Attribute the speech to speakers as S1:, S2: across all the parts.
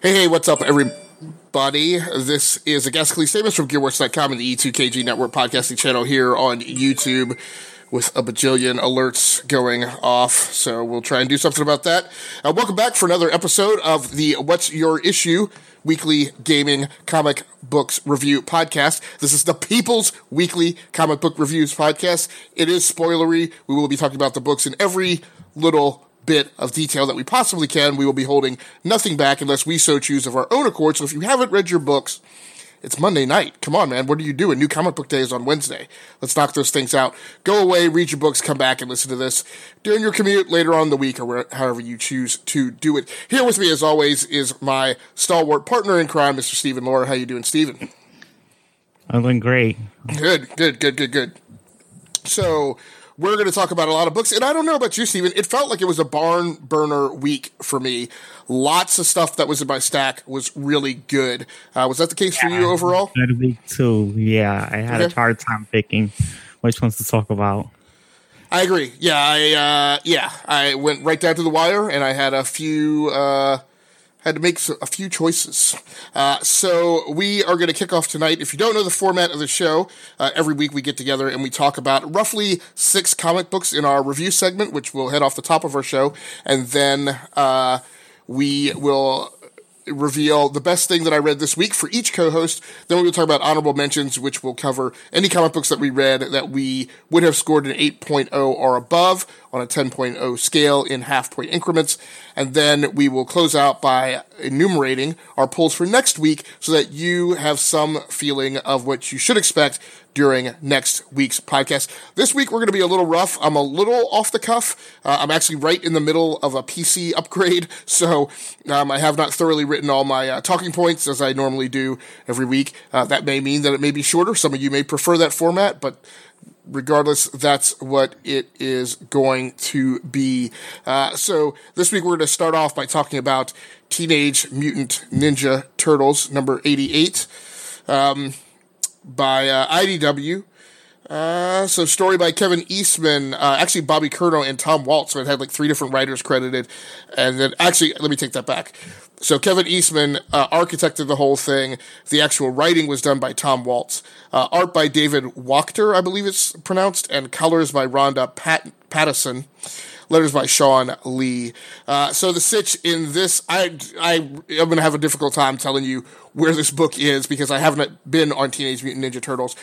S1: Hey, hey, what's up, everybody? This is a Ghastly Statements from GearWorks.com and the E2KG Network podcasting channel here on YouTube with a bajillion alerts going off. So we'll try and do something about that. Uh, welcome back for another episode of the What's Your Issue weekly gaming comic books review podcast. This is the People's Weekly Comic Book Reviews podcast. It is spoilery. We will be talking about the books in every little bit of detail that we possibly can. We will be holding nothing back unless we so choose of our own accord. So if you haven't read your books, it's Monday night. Come on, man. What are you doing? New comic book day is on Wednesday. Let's knock those things out. Go away, read your books, come back and listen to this during your commute later on in the week or where, however you choose to do it. Here with me, as always, is my stalwart partner in crime, Mr. Stephen Laura. How you doing, Stephen?
S2: I'm doing great.
S1: Good, good, good, good, good. So we're going to talk about a lot of books. And I don't know about you, Stephen. It felt like it was a barn burner week for me. Lots of stuff that was in my stack was really good. Uh, was that the case yeah, for you overall?
S2: Good week too. Yeah, I had okay. a hard time picking which ones to talk about.
S1: I agree. Yeah, I uh, yeah, I went right down to the wire, and I had a few uh, had to make a few choices. Uh, so we are going to kick off tonight. If you don't know the format of the show, uh, every week we get together and we talk about roughly six comic books in our review segment, which we'll head off the top of our show, and then uh, we will reveal the best thing that I read this week for each co-host. Then we'll talk about honorable mentions, which will cover any comic books that we read that we would have scored an 8.0 or above on a 10.0 scale in half point increments. And then we will close out by enumerating our polls for next week so that you have some feeling of what you should expect during next week's podcast. This week we're going to be a little rough. I'm a little off the cuff. Uh, I'm actually right in the middle of a PC upgrade, so um, I have not thoroughly written all my uh, talking points as I normally do every week. Uh, that may mean that it may be shorter. Some of you may prefer that format, but regardless, that's what it is going to be. Uh, so this week we're going to start off by talking about Teenage Mutant Ninja Turtles number 88. Um, by uh, IDW. Uh, so story by Kevin Eastman, uh, actually Bobby Curnow and Tom Waltz. So it had like three different writers credited, and then actually let me take that back. So Kevin Eastman uh, architected the whole thing. The actual writing was done by Tom Waltz. Uh, art by David Wachter, I believe it's pronounced, and colors by Ronda Pat- Pattison letters by Shawn Lee. Uh, so the sitch in this, I, I am going to have a difficult time telling you where this book is because I haven't been on Teenage Mutant Ninja Turtles.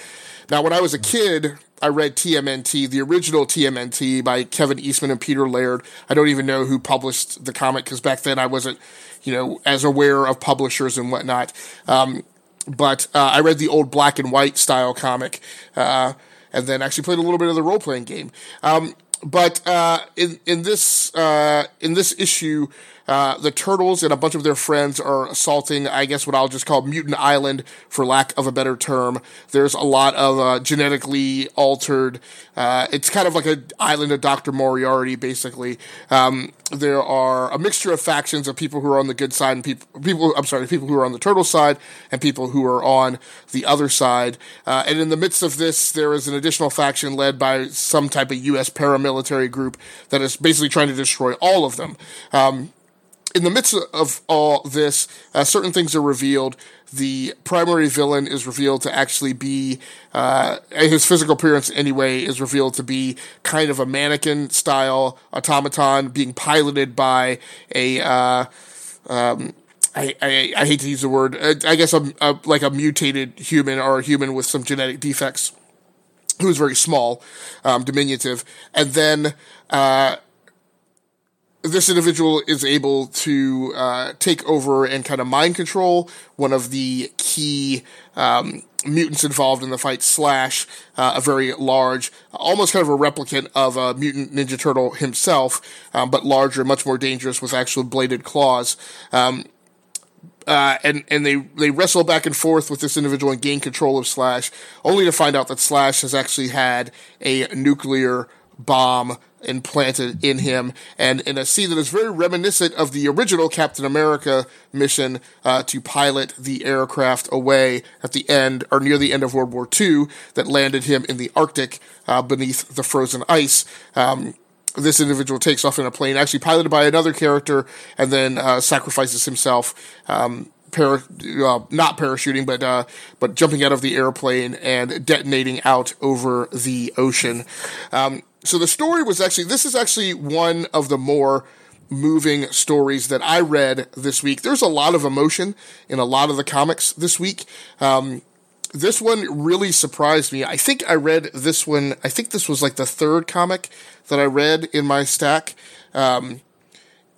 S1: Now, when I was a kid, I read TMNT, the original TMNT by Kevin Eastman and Peter Laird. I don't even know who published the comic because back then I wasn't, you know, as aware of publishers and whatnot. Um, but uh, I read the old black and white style comic, uh, and then actually played a little bit of the role playing game. Um, but uh, in in this uh, in this issue, uh, the turtles and a bunch of their friends are assaulting, I guess, what I'll just call Mutant Island, for lack of a better term. There's a lot of uh, genetically altered. Uh, it's kind of like an island of Doctor Moriarty, basically. Um, there are a mixture of factions of people who are on the good side and people, people. I'm sorry, people who are on the turtle side and people who are on the other side. Uh, and in the midst of this, there is an additional faction led by some type of U.S. paramilitary group that is basically trying to destroy all of them. Um, in the midst of all this, uh, certain things are revealed. The primary villain is revealed to actually be, uh, his physical appearance anyway is revealed to be kind of a mannequin style automaton being piloted by a, uh, um, I, I, I, hate to use the word, uh, I guess a, a, like a mutated human or a human with some genetic defects who is very small, um, diminutive. And then, uh, this individual is able to uh, take over and kind of mind control one of the key um, mutants involved in the fight. Slash, uh, a very large, almost kind of a replicant of a mutant Ninja Turtle himself, um, but larger, much more dangerous with actual bladed claws. Um, uh, and and they they wrestle back and forth with this individual and gain control of Slash, only to find out that Slash has actually had a nuclear bomb implanted in him, and in a scene that is very reminiscent of the original Captain America mission uh, to pilot the aircraft away at the end or near the end of World War II that landed him in the Arctic uh, beneath the frozen ice. Um, this individual takes off in a plane, actually piloted by another character, and then uh, sacrifices himself. Um, para- uh, not parachuting, but uh, but jumping out of the airplane and detonating out over the ocean. Um, so the story was actually this is actually one of the more moving stories that I read this week. There's a lot of emotion in a lot of the comics this week. Um, this one really surprised me. I think I read this one. I think this was like the third comic that I read in my stack. Um,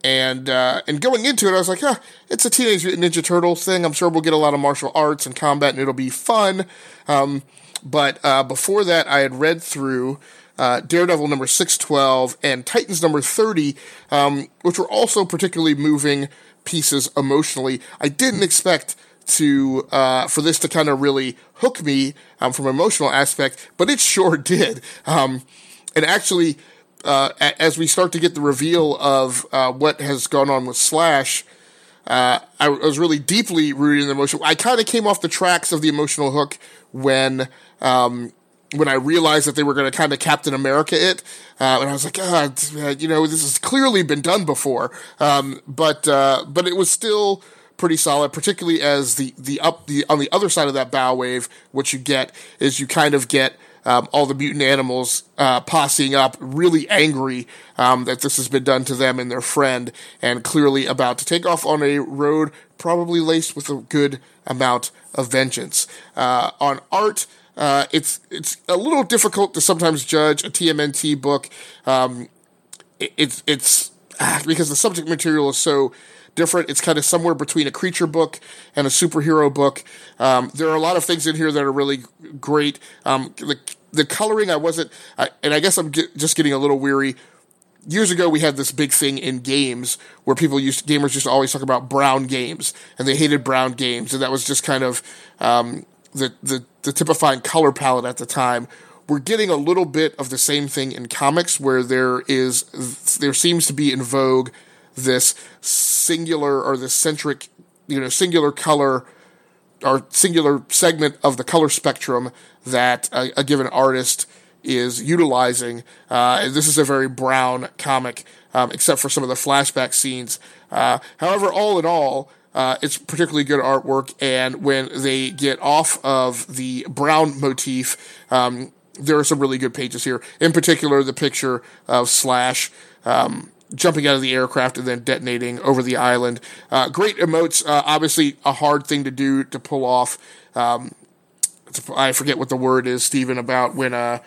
S1: and uh, and going into it, I was like, huh, it's a Teenage Ninja Turtles thing. I'm sure we'll get a lot of martial arts and combat, and it'll be fun. Um, but uh, before that, I had read through uh, Daredevil number 612 and Titans number 30, um, which were also particularly moving pieces emotionally. I didn't expect to uh, for this to kind of really hook me um, from an emotional aspect, but it sure did. Um, and actually, uh, as we start to get the reveal of uh, what has gone on with Slash, uh, I was really deeply rooted in the emotion. I kind of came off the tracks of the emotional hook when um, when I realized that they were going to kind of Captain America it, uh, and I was like, God, you know, this has clearly been done before. Um, but uh, but it was still pretty solid, particularly as the the up the on the other side of that bow wave, what you get is you kind of get um, all the mutant animals uh, posseing up, really angry um, that this has been done to them and their friend, and clearly about to take off on a road probably laced with a good amount of vengeance. Uh, on art, uh, it's it's a little difficult to sometimes judge a TMNT book. Um, it, it's it's ah, because the subject material is so different. It's kind of somewhere between a creature book and a superhero book. Um, there are a lot of things in here that are really great. Um, the the coloring, I wasn't, I, and I guess I'm get, just getting a little weary. Years ago, we had this big thing in games where people used gamers to always talk about brown games, and they hated brown games, and that was just kind of um, the, the, the typifying color palette at the time. We're getting a little bit of the same thing in comics where there is there seems to be in vogue this singular or this centric, you know, singular color or singular segment of the color spectrum that a, a given artist is utilizing. Uh, this is a very brown comic, um, except for some of the flashback scenes. Uh, however, all in all, uh, it's particularly good artwork, and when they get off of the brown motif, um, there are some really good pages here. In particular, the picture of Slash um, jumping out of the aircraft and then detonating over the island. Uh, great emotes. Uh, obviously, a hard thing to do to pull off. Um, I forget what the word is, Stephen, about when uh,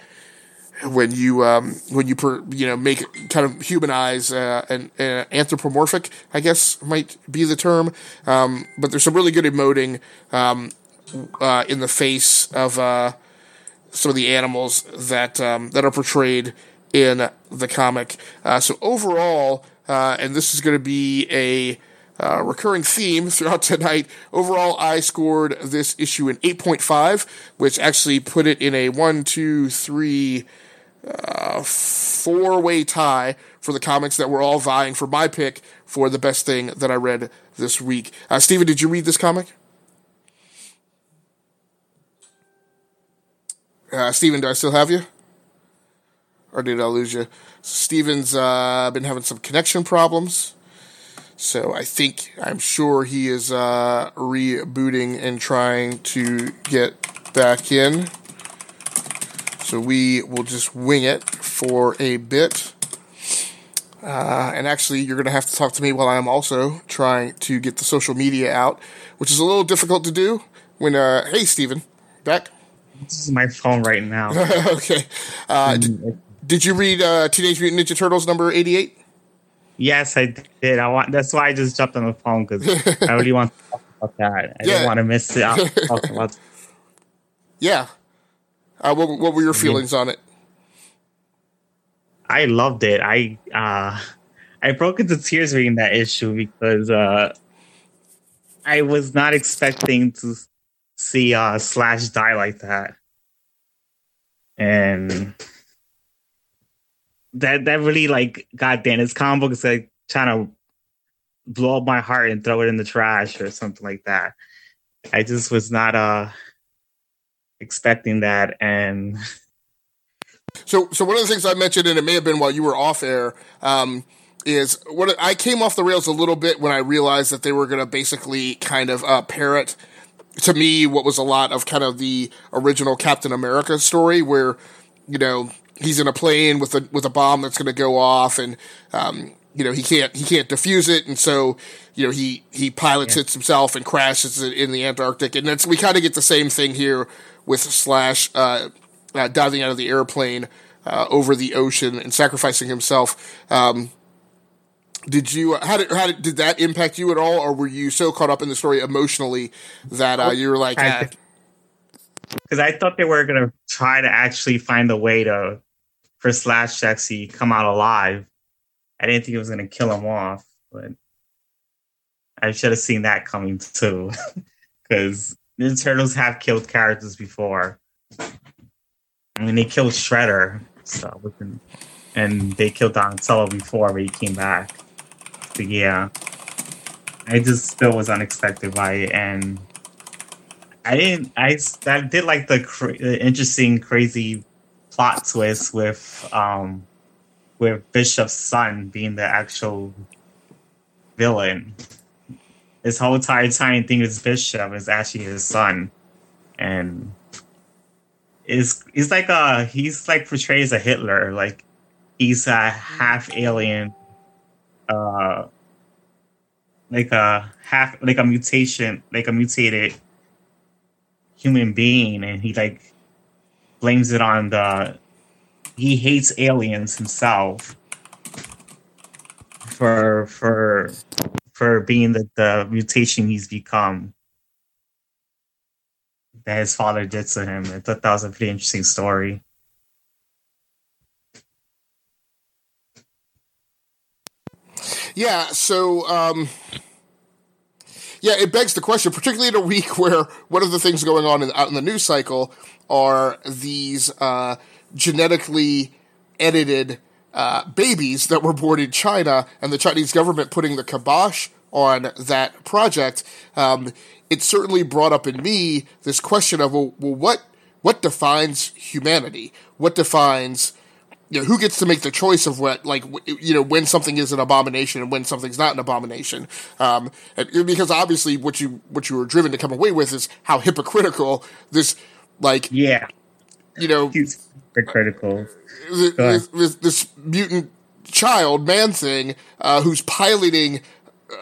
S1: when you um, when you per, you know make kind of humanize uh, an, an anthropomorphic, I guess might be the term. Um, but there's some really good emoting um, uh, in the face of uh, some of the animals that um, that are portrayed in the comic. Uh, so overall, uh, and this is going to be a uh, recurring theme throughout tonight. Overall, I scored this issue an 8.5, which actually put it in a one, two, three, four way tie for the comics that were all vying for my pick for the best thing that I read this week. Uh, Steven, did you read this comic? Uh, Steven, do I still have you? Or did I lose you? Steven's uh, been having some connection problems. So I think, I'm sure he is uh, rebooting and trying to get back in. So we will just wing it for a bit. Uh, and actually, you're going to have to talk to me while I'm also trying to get the social media out, which is a little difficult to do when, uh, hey, Steven, back?
S2: This is my phone right now.
S1: okay. Uh, did, did, you read uh, Teenage Mutant Ninja Turtles number 88?
S2: Yes, I did. I want. That's why I just jumped on the phone because I really want to talk about that. I yeah. didn't want to miss it.
S1: About yeah. Uh, what What were your feelings on it?
S2: I loved it. I uh, I broke into tears reading that issue because uh, I was not expecting to see uh, Slash die like that, and that that really like goddamn his comic book is like trying to blow up my heart and throw it in the trash or something like that. I just was not uh expecting that and
S1: So, so one of the things I mentioned, and it may have been while you were off air, um, is what I came off the rails a little bit when I realized that they were going to basically kind of uh, parrot to me what was a lot of kind of the original Captain America story, where you know he's in a plane with a with a bomb that's going to go off, and um, you know he can't he can't defuse it, and so you know he he pilots yeah. it himself and crashes it in the Antarctic, and that's we kind of get the same thing here with Slash uh, uh, diving out of the airplane uh, over the ocean and sacrificing himself. Um, did you how did how did, did that impact you at all, or were you so caught up in the story emotionally that uh, you were like?
S2: Because ah. I thought they were gonna try to actually find a way to for Slash to actually come out alive. I didn't think it was gonna kill him off, but I should have seen that coming too. Because Ninja Turtles have killed characters before. I mean, they killed Shredder, so and they killed Donatello before, but he came back. But yeah, I just still was unexpected by it, and I didn't. I I did like the, cra- the interesting, crazy plot twist with um with Bishop's son being the actual villain his whole entire time thing is Bishop is actually his son, and is he's like a he's like portrayed as a Hitler, like he's a half alien, uh, like a half like a mutation, like a mutated human being, and he like blames it on the he hates aliens himself for for for being the, the mutation he's become that his father did to him. I thought that was a pretty interesting story.
S1: Yeah, so um, yeah, it begs the question, particularly in a week where one of the things going on in, out in the news cycle are these uh, genetically edited uh, babies that were born in China and the Chinese government putting the kibosh on that project, um, it certainly brought up in me this question of well, well, what what defines humanity? What defines you know, who gets to make the choice of what, like, you know, when something is an abomination and when something's not an abomination? Um, because obviously, what you what you were driven to come away with is how hypocritical this, like,
S2: yeah,
S1: you know,
S2: hypocritical
S1: this, this, this, mutant child man thing uh, who's piloting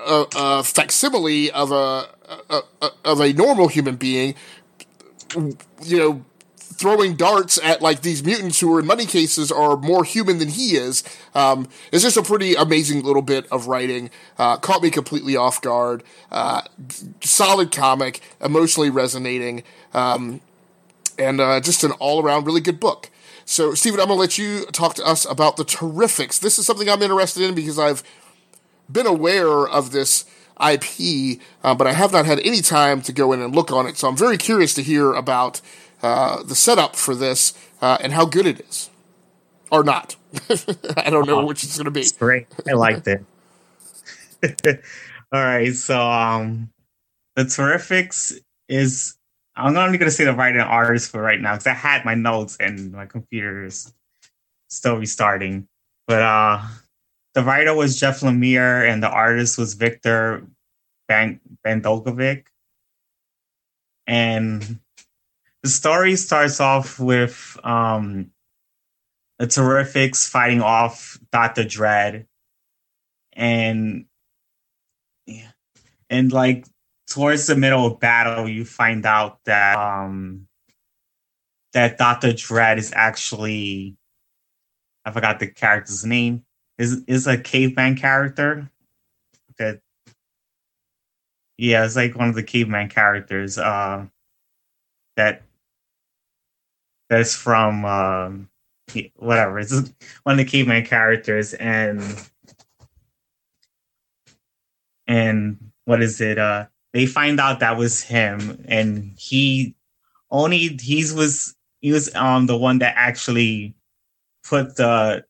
S1: a, a facsimile of a, a, a, of a normal human being, you know, throwing darts at like these mutants who are in many cases are more human than he is. Um, it's just a pretty amazing little bit of writing. Uh, caught me completely off guard. Uh, solid comic, emotionally resonating, um, and uh, just an all around really good book. So, Stephen, I'm going to let you talk to us about the Terrifics. This is something I'm interested in because I've been aware of this IP, uh, but I have not had any time to go in and look on it. So I'm very curious to hear about uh, the setup for this uh, and how good it is, or not. I don't know which it's going to be.
S2: great. I liked it. All right, so um, the Terrifics is I'm not only going to say the writer and artist for right now because I had my notes and my computer is still restarting. But uh, the writer was Jeff Lemire and the artist was Victor Ban- Bandogovic. And the story starts off with um, the Terrifics fighting off Dr. Dread. And yeah, and like towards the middle of battle, you find out that um, that Doctor Dread is actually I forgot the character's name is is a caveman character? That yeah it's like one of the caveman characters uh, that that's from um, whatever it's one of the caveman characters and and what is it uh they find out that was him and he only he was he was um the one that actually put the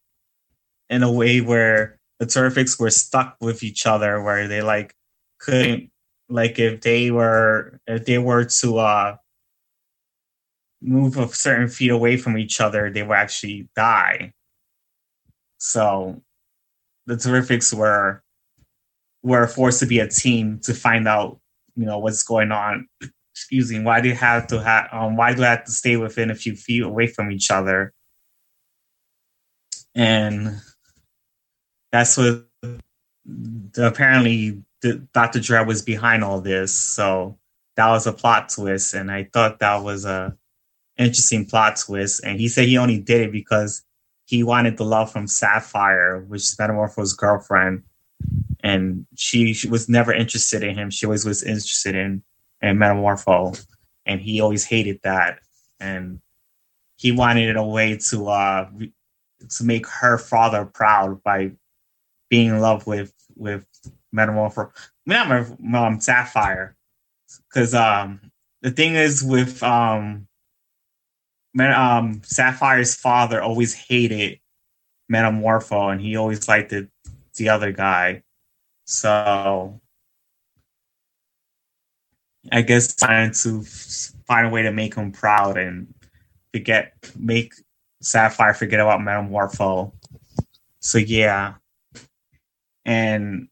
S2: in a way where the terrifics were stuck with each other where they like couldn't like if they were if they were to uh move a certain feet away from each other, they would actually die. So the Terrifics were were forced to be a team to find out, you know, what's going on. Excuse me. Why do you have to have? Um, why do I have to stay within a few feet away from each other? And that's what apparently Dr. Dre was behind all this. So that was a plot twist, and I thought that was a interesting plot twist. And he said he only did it because he wanted the love from Sapphire, which is Metamorpho's girlfriend, and she, she was never interested in him. She always was interested in in Metamorpho, and he always hated that. And he wanted a way to uh to make her father proud by being in love with with Metamorpho, not um, Sapphire, because um the thing is with um um, Sapphire's father always hated Metamorpho, and he always liked the, the other guy. So I guess trying to find a way to make him proud and forget, make Sapphire forget about Metamorpho. So yeah, and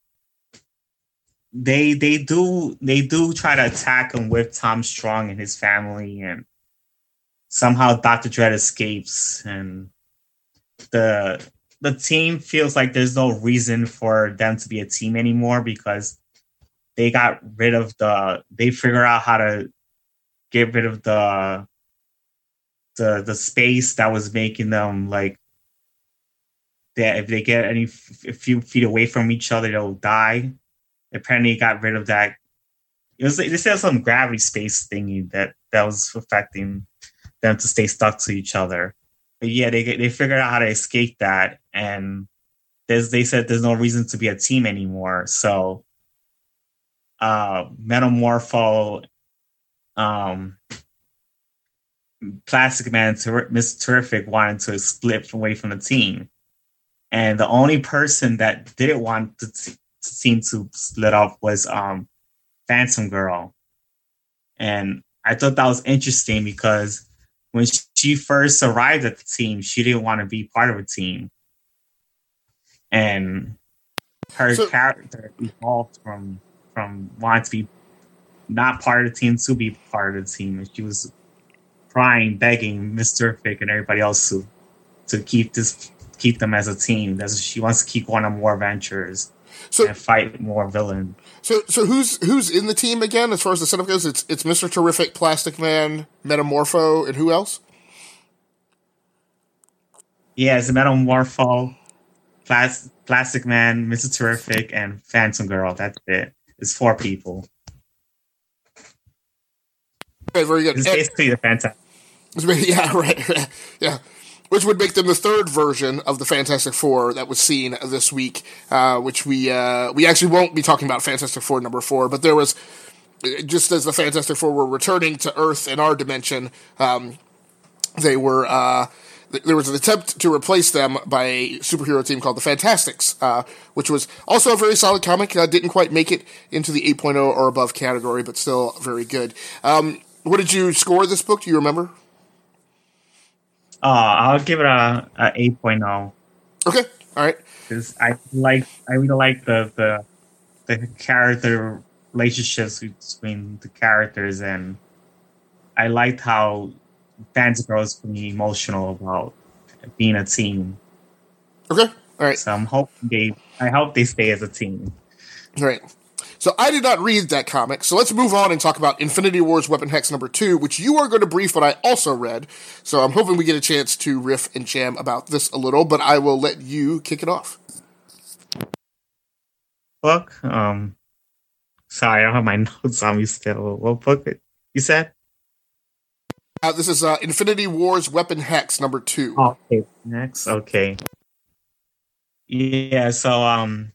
S2: they they do they do try to attack him with Tom Strong and his family and somehow Doctor Dread escapes, and the the team feels like there's no reason for them to be a team anymore because they got rid of the they figure out how to get rid of the the the space that was making them like that if they get any a few feet away from each other they'll die. Apparently got rid of that. It was they said some gravity space thingy that that was affecting them to stay stuck to each other. But yeah, they they figured out how to escape that, and there's they said there's no reason to be a team anymore. So, uh, Metamorpho, um, Plastic Man, Ter-. Terrific wanted to split away from the team, and the only person that didn't want the t- team to split up was um, Phantom Girl, and I thought that was interesting because when she first arrived at the team, she didn't want to be part of a team. And her so, character evolved from from wanting to be not part of the team to be part of the team. And she was crying, begging Mr. Fick and everybody else to to keep this keep them as a team. That's she wants to keep going on more adventures so, and fight more villains.
S1: So, so who's who's in the team again? As far as the setup goes, it's it's Mister Terrific, Plastic Man, Metamorpho, and who else?
S2: Yeah, it's Metamorpho, Plas- Plastic Man, Mister Terrific, and Phantom Girl. That's it. It's four people.
S1: Okay, very good.
S2: It's basically the Fantastic.
S1: Yeah, right. yeah which would make them the third version of the Fantastic Four that was seen this week. Uh, which we uh, we actually won't be talking about Fantastic Four number four, but there was just as the Fantastic Four were returning to Earth in our dimension, um, they were. Uh, there was an attempt to replace them by a superhero team called the Fantastics, uh, which was also a very solid comic. Uh, didn't quite make it into the 8.0 or above category, but still very good. Um, what did you score this book? Do you remember?
S2: Uh, I'll give it a, a 8.0.
S1: Okay, all right.
S2: Because I like, I really like the the the character relationships between the characters, and I liked how fans girls being emotional about being a team.
S1: Okay, all right.
S2: So I'm hoping they, I hope they stay as a team.
S1: All right. So I did not read that comic. So let's move on and talk about Infinity Wars Weapon Hex number two, which you are going to brief, but I also read. So I'm hoping we get a chance to riff and jam about this a little, but I will let you kick it off.
S2: Book. Um, sorry, I don't have my notes on me still. What book you said?
S1: Uh, this is uh, Infinity Wars Weapon Hex number two.
S2: okay, next. Okay. Yeah. So um,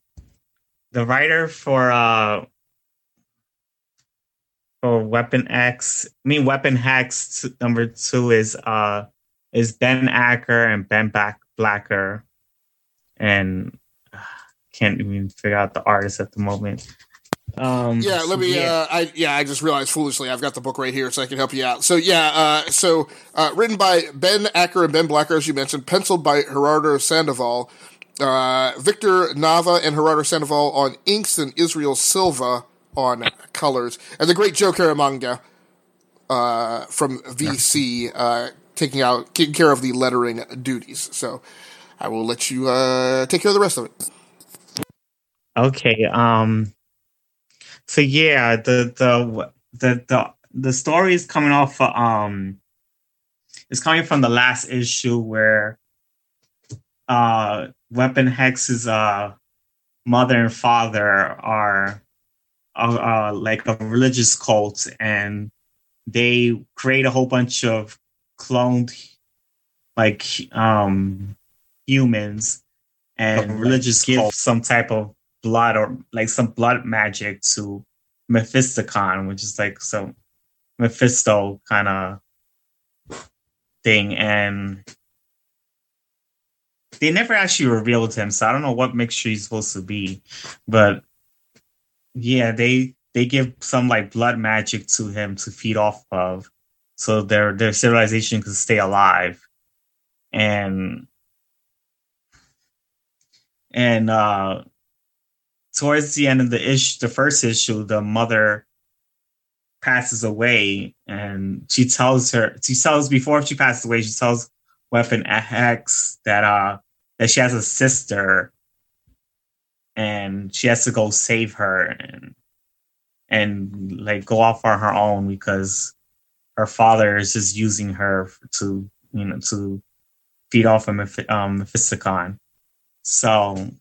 S2: the writer for uh for Weapon X, I mean Weapon Hex number two is uh is Ben Acker and Ben Back Blacker, and uh, can't even figure out the artist at the moment. Um,
S1: yeah, let me.
S2: yeah.
S1: Uh, I yeah, I just realized foolishly I've got the book right here, so I can help you out. So yeah, uh, so uh, written by Ben Acker and Ben Blacker, as you mentioned, penciled by Gerardo Sandoval, uh, Victor Nava and Gerardo Sandoval on inks, and Israel Silva on colors, and the great Joe Caramagna uh, from VC uh, taking out taking care of the lettering duties. So I will let you uh, take care of the rest of it.
S2: Okay. Um. So yeah, the the the the the story is coming off. Um, it's coming from the last issue where, uh, Weapon Hex's uh mother and father are, uh, uh like a religious cult, and they create a whole bunch of cloned, like um, humans, and religious give some type of blood or like some blood magic to Mephistocon, which is like some Mephisto kind of thing, and they never actually revealed him, so I don't know what mixture he's supposed to be, but yeah, they they give some like blood magic to him to feed off of, so their their civilization could stay alive, and and uh towards the end of the issue, the first issue, the mother passes away, and she tells her, she tells before she passes away, she tells Weapon X that uh that she has a sister, and she has to go save her and and like go off on her own because her father is just using her to you know to feed off of Meph- um, Mephistocon. So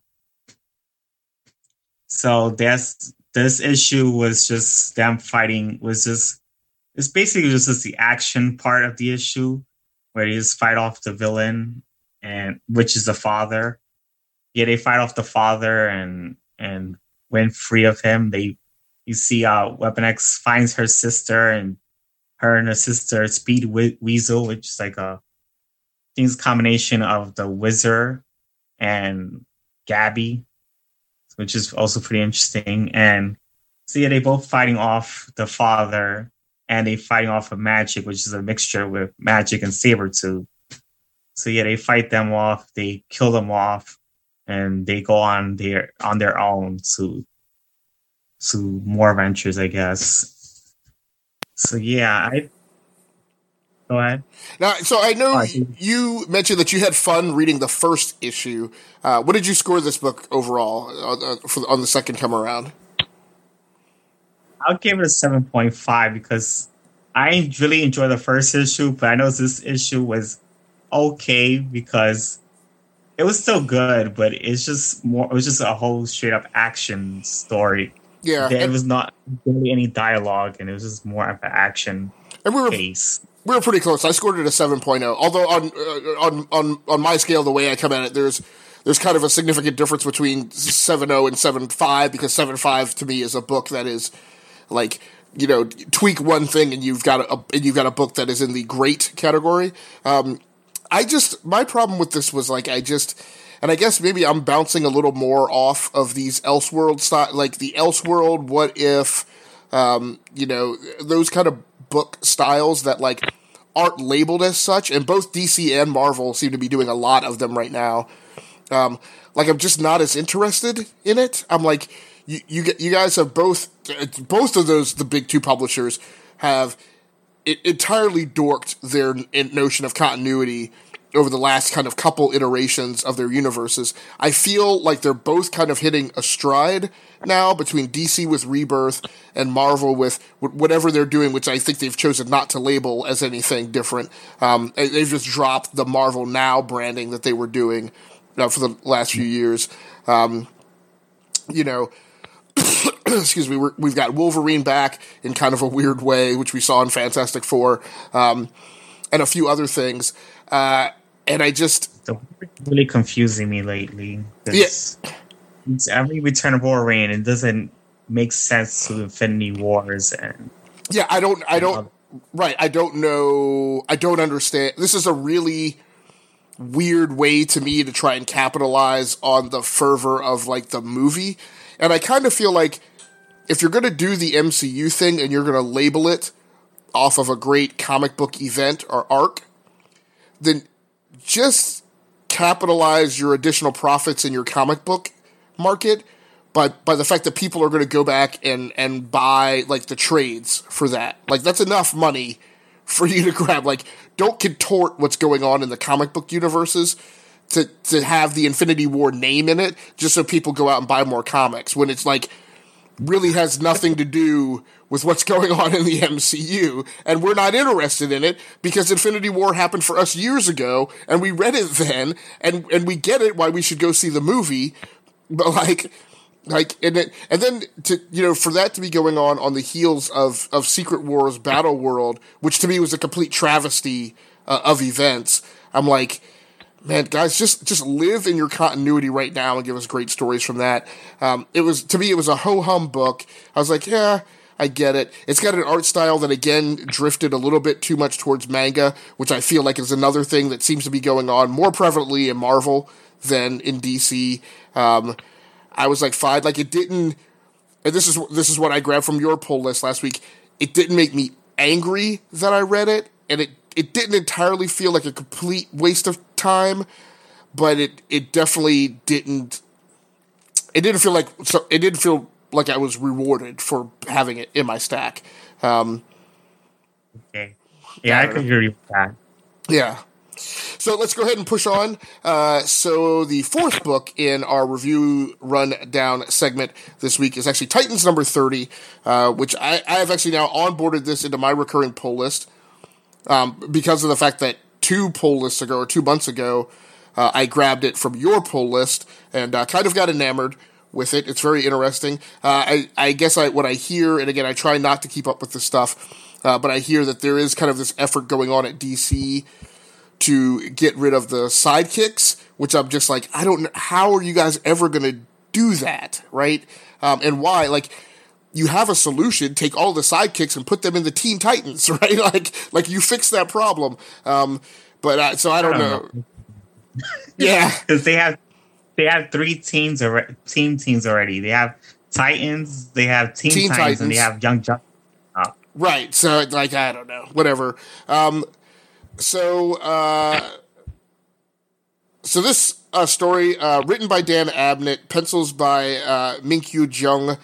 S2: so that's this issue was just them fighting was just it's basically just, the action part of the issue where they just fight off the villain and which is the father. Yeah, they fight off the father and and win free of him. They you see uh Weapon X finds her sister and her and her sister Speed we- Weasel, which is like a things combination of the wizard and Gabby, which is also pretty interesting. And so yeah, they both fighting off the father and they fighting off of magic, which is a mixture with magic and saber tooth. So yeah, they fight them off, they kill them off, and they go on their on their own to to more adventures, I guess. So yeah, I go ahead.
S1: Now, so I know
S2: think-
S1: you mentioned that you had fun reading the first issue. Uh, what did you score this book overall uh, uh, for, on the second come around?
S2: I'll give it a seven point five because I really enjoyed the first issue, but I know this issue was okay because it was still good, but it's just more. It was just a whole straight up action story.
S1: Yeah,
S2: There was not really any dialogue, and it was just more of an action
S1: and we were
S2: case.
S1: we were pretty close. I scored it a 7.0. Although on uh, on on on my scale, the way I come at it, there's there's kind of a significant difference between 7.0 and 7.5 because 7.5 to me is a book that is like you know tweak one thing and you've got a and you've got a book that is in the great category. Um, I just my problem with this was like I just and I guess maybe I'm bouncing a little more off of these Elseworld style, like the Elseworld. What if, um, you know, those kind of book styles that like aren't labeled as such, and both DC and Marvel seem to be doing a lot of them right now. Um, like I'm just not as interested in it. I'm like, you you, you guys have both both of those the big two publishers have entirely dorked their notion of continuity over the last kind of couple iterations of their universes. I feel like they're both kind of hitting a stride now between DC with Rebirth and Marvel with wh- whatever they're doing, which I think they've chosen not to label as anything different. Um, they- they've just dropped the Marvel Now branding that they were doing uh, for the last few years. Um, you know, excuse me, we're, we've got Wolverine back in kind of a weird way, which we saw in Fantastic Four, um, and a few other things. Uh, and I just,
S2: So really confusing me lately. 'cause It's every Return of War Wolverine. It doesn't make sense to Infinity Wars and
S1: yeah, I don't, I don't, right, I don't know, I don't understand. This is a really weird way to me to try and capitalize on the fervor of like the movie, and I kind of feel like if you're going to do the MCU thing and you're going to label it off of a great comic book event or arc, then just capitalize your additional profits in your comic book market by by the fact that people are going to go back and and buy like the trades for that. Like that's enough money for you to grab. Like don't contort what's going on in the comic book universes to to have the Infinity War name in it just so people go out and buy more comics when it's like really has nothing to do with what's going on in the MCU, and we're not interested in it because Infinity War happened for us years ago, and we read it then, and and we get it why we should go see the movie, but like. Like and it, and then to you know for that to be going on on the heels of of Secret Wars Battle World, which to me was a complete travesty uh, of events. I'm like, man, guys, just just live in your continuity right now and give us great stories from that. Um, it was to me, it was a ho hum book. I was like, yeah, I get it. It's got an art style that again drifted a little bit too much towards manga, which I feel like is another thing that seems to be going on more prevalently in Marvel than in DC. Um, I was like, fine, like it didn't. And this is this is what I grabbed from your pull list last week. It didn't make me angry that I read it, and it it didn't entirely feel like a complete waste of time, but it it definitely didn't. It didn't feel like so. It didn't feel like I was rewarded for having it in my stack. Um,
S2: okay. Yeah, I, I could agree with that.
S1: Yeah. So let's go ahead and push on. Uh, so the fourth book in our review rundown segment this week is actually Titans number 30, uh, which I, I, have actually now onboarded this into my recurring pull list um, because of the fact that two pull lists ago or two months ago, uh, I grabbed it from your pull list and uh, kind of got enamored with it. It's very interesting. Uh, I, I guess I, what I hear, and again, I try not to keep up with this stuff, uh, but I hear that there is kind of this effort going on at DC to get rid of the sidekicks, which I'm just like, I don't know, how are you guys ever going to do that, right? Um, and why? Like, you have a solution. Take all the sidekicks and put them in the Teen Titans, right? Like, like you fix that problem. Um, but uh, so I don't, I don't know. know. yeah,
S2: because they have they have three teams already. Team teams already. They have Titans. They have Teen, Teen Titans, Titans, and they have Young Justice. Oh.
S1: Right. So like I don't know. Whatever. Um, so uh, so this uh, story uh, written by Dan Abnett, pencils by uh, Minkyu Jung.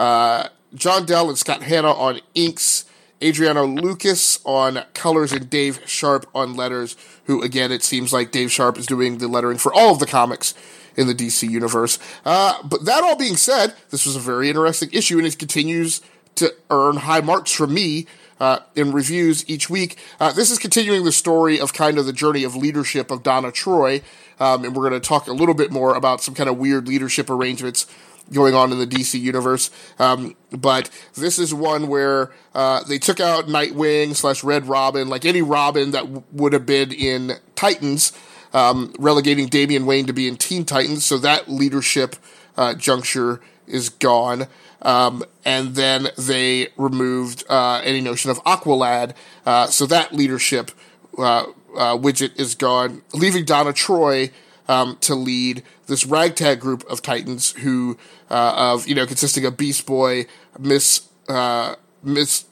S1: Uh, John Dell and Scott Hanna on inks. Adriano Lucas on colors and Dave Sharpe on letters, who, again, it seems like Dave Sharpe is doing the lettering for all of the comics in the DC universe. Uh, but that all being said, this was a very interesting issue, and it continues to earn high marks from me uh, in reviews each week. Uh, this is continuing the story of kind of the journey of leadership of Donna Troy, um, and we're going to talk a little bit more about some kind of weird leadership arrangements going on in the DC universe. Um, but this is one where uh, they took out Nightwing slash Red Robin, like any Robin that w- would have been in Titans, um, relegating Damian Wayne to be in Teen Titans. So that leadership uh, juncture is gone. Um, and then they removed uh, any notion of Aqualad. Uh, so that leadership uh, uh, widget is gone, leaving Donna Troy um, to lead this ragtag group of Titans who, uh, of you know, consisting of Beast Boy, Miss uh, Miss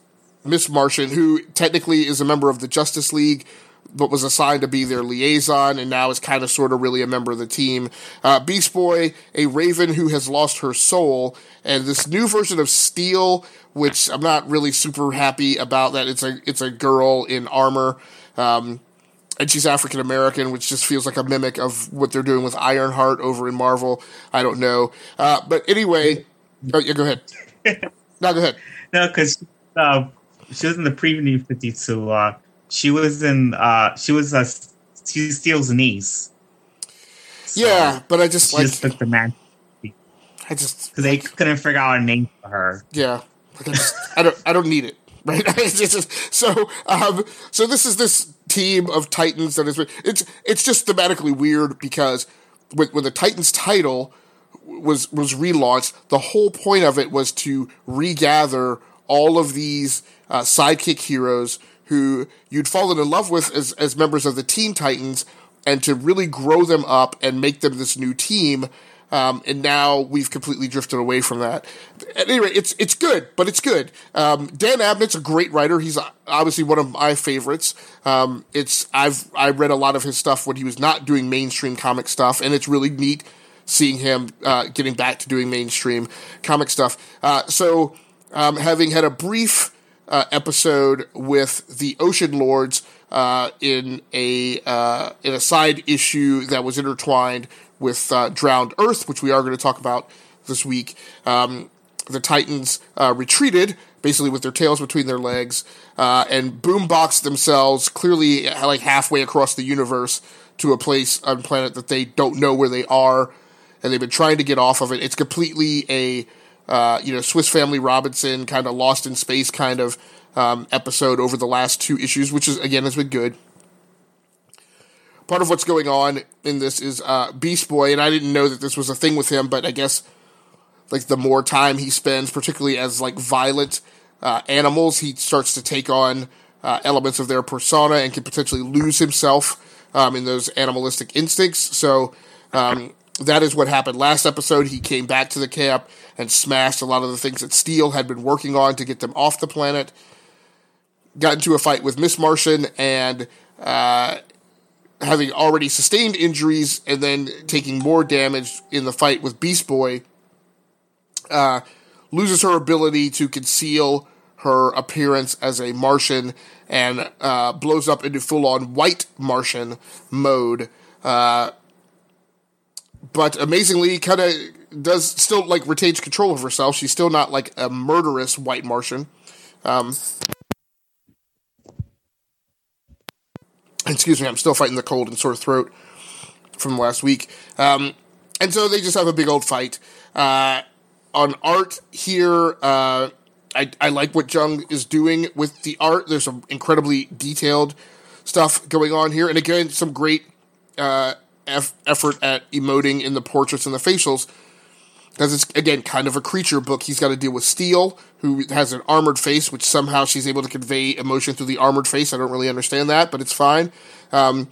S1: Miss Martian, who technically is a member of the Justice League, but was assigned to be their liaison and now is kind of sort of really a member of the team. Uh, Beast Boy, a Raven who has lost her soul, and this new version of Steel, which I'm not really super happy about. That it's a it's a girl in armor. Um, and she's African American, which just feels like a mimic of what they're doing with Ironheart over in Marvel. I don't know, uh, but anyway, oh, yeah, go ahead. no, go ahead.
S2: No, because uh, she was in the preview fifty two. Uh, she was in. Uh, she was a. She Steel's niece.
S1: So yeah, but I just
S2: she
S1: like
S2: just took the man.
S1: I just
S2: because they couldn't figure out a name for her.
S1: Yeah, like I, just, I don't. I don't need it. Right. just, so, um, so this is this team of Titans that is it's it's just thematically weird because when, the Titans title was was relaunched, the whole point of it was to regather all of these uh, sidekick heroes who you'd fallen in love with as as members of the Teen Titans, and to really grow them up and make them this new team. Um, and now we've completely drifted away from that. At any rate, it's it's good, but it's good. Um, Dan Abnett's a great writer. He's obviously one of my favorites. Um, it's I've I read a lot of his stuff when he was not doing mainstream comic stuff, and it's really neat seeing him uh, getting back to doing mainstream comic stuff. Uh, so, um, having had a brief uh, episode with the Ocean Lords uh, in a uh, in a side issue that was intertwined with uh, Drowned Earth, which we are going to talk about this week. Um, the Titans uh, retreated, basically with their tails between their legs, uh, and boomboxed themselves clearly like halfway across the universe to a place on planet that they don't know where they are, and they've been trying to get off of it. It's completely a uh, you know Swiss Family Robinson kind of lost in space kind of um, episode over the last two issues, which is again has been good part of what's going on in this is uh, Beast Boy, and I didn't know that this was a thing with him, but I guess like the more time he spends, particularly as like violent uh, animals, he starts to take on uh, elements of their persona and can potentially lose himself um, in those animalistic instincts. So um, that is what happened last episode. He came back to the camp and smashed a lot of the things that Steel had been working on to get them off the planet. Got into a fight with Miss Martian and uh, having already sustained injuries and then taking more damage in the fight with Beast Boy, uh, loses her ability to conceal her appearance as a Martian and uh, blows up into full on white Martian mode. Uh, but amazingly, kind of does still like retains control of herself. She's still not like a murderous white Martian. Um, excuse me, I'm still fighting the cold and sore throat from last week. Um, and so they just have a big old fight. Uh, on art here, uh, I, I like what Jung is doing with the art. There's some incredibly detailed stuff going on here. And again, some great uh, eff- effort at emoting in the portraits and the facials because it's again kind of a creature book. He's got to deal with Steel, who has an armored face, which somehow she's able to convey emotion through the armored face. I don't really understand that, but it's fine. Um,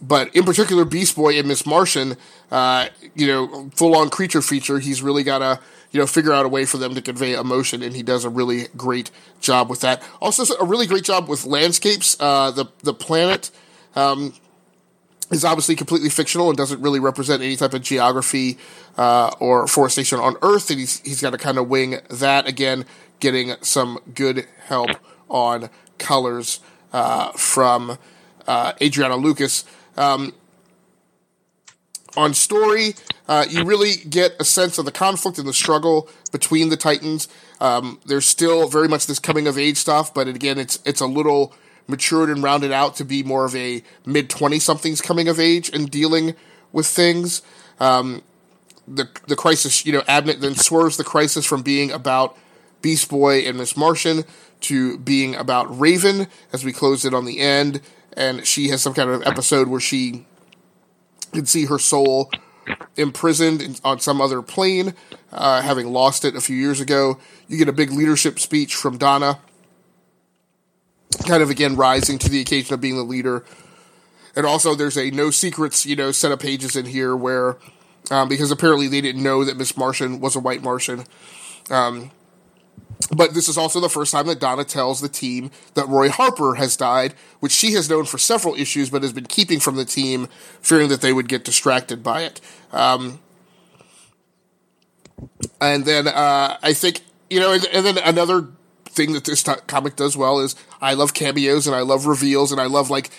S1: but in particular, Beast Boy and Miss Martian, uh, you know, full on creature feature. He's really got to you know figure out a way for them to convey emotion, and he does a really great job with that. Also, a really great job with landscapes. Uh, the the planet. Um, is obviously completely fictional and doesn't really represent any type of geography uh, or forestation on Earth, and he's he's got to kind of wing that again, getting some good help on colors uh, from uh, Adriano Lucas. Um, on story, uh, you really get a sense of the conflict and the struggle between the Titans. Um, there's still very much this coming of age stuff, but again, it's it's a little matured and rounded out to be more of a mid 20 somethings coming of age and dealing with things. Um, the the crisis, you know, Abnett then swerves the crisis from being about Beast Boy and Miss Martian to being about Raven as we close it on the end, and she has some kind of episode where she can see her soul imprisoned on some other plane, uh, having lost it a few years ago. You get a big leadership speech from Donna kind of again rising to the occasion of being the leader. And also, there's a no secrets, you know, set of pages in here where, um, because apparently they didn't know that Miss Martian was a white Martian. Um, but this is also the first time that Donna tells the team that Roy Harper has died, which she has known for several issues, but has been keeping from the team, fearing that they would get distracted by it. Um, and then uh, I think you know, and, and then another thing that this t- comic does well is I love cameos and I love reveals and I love like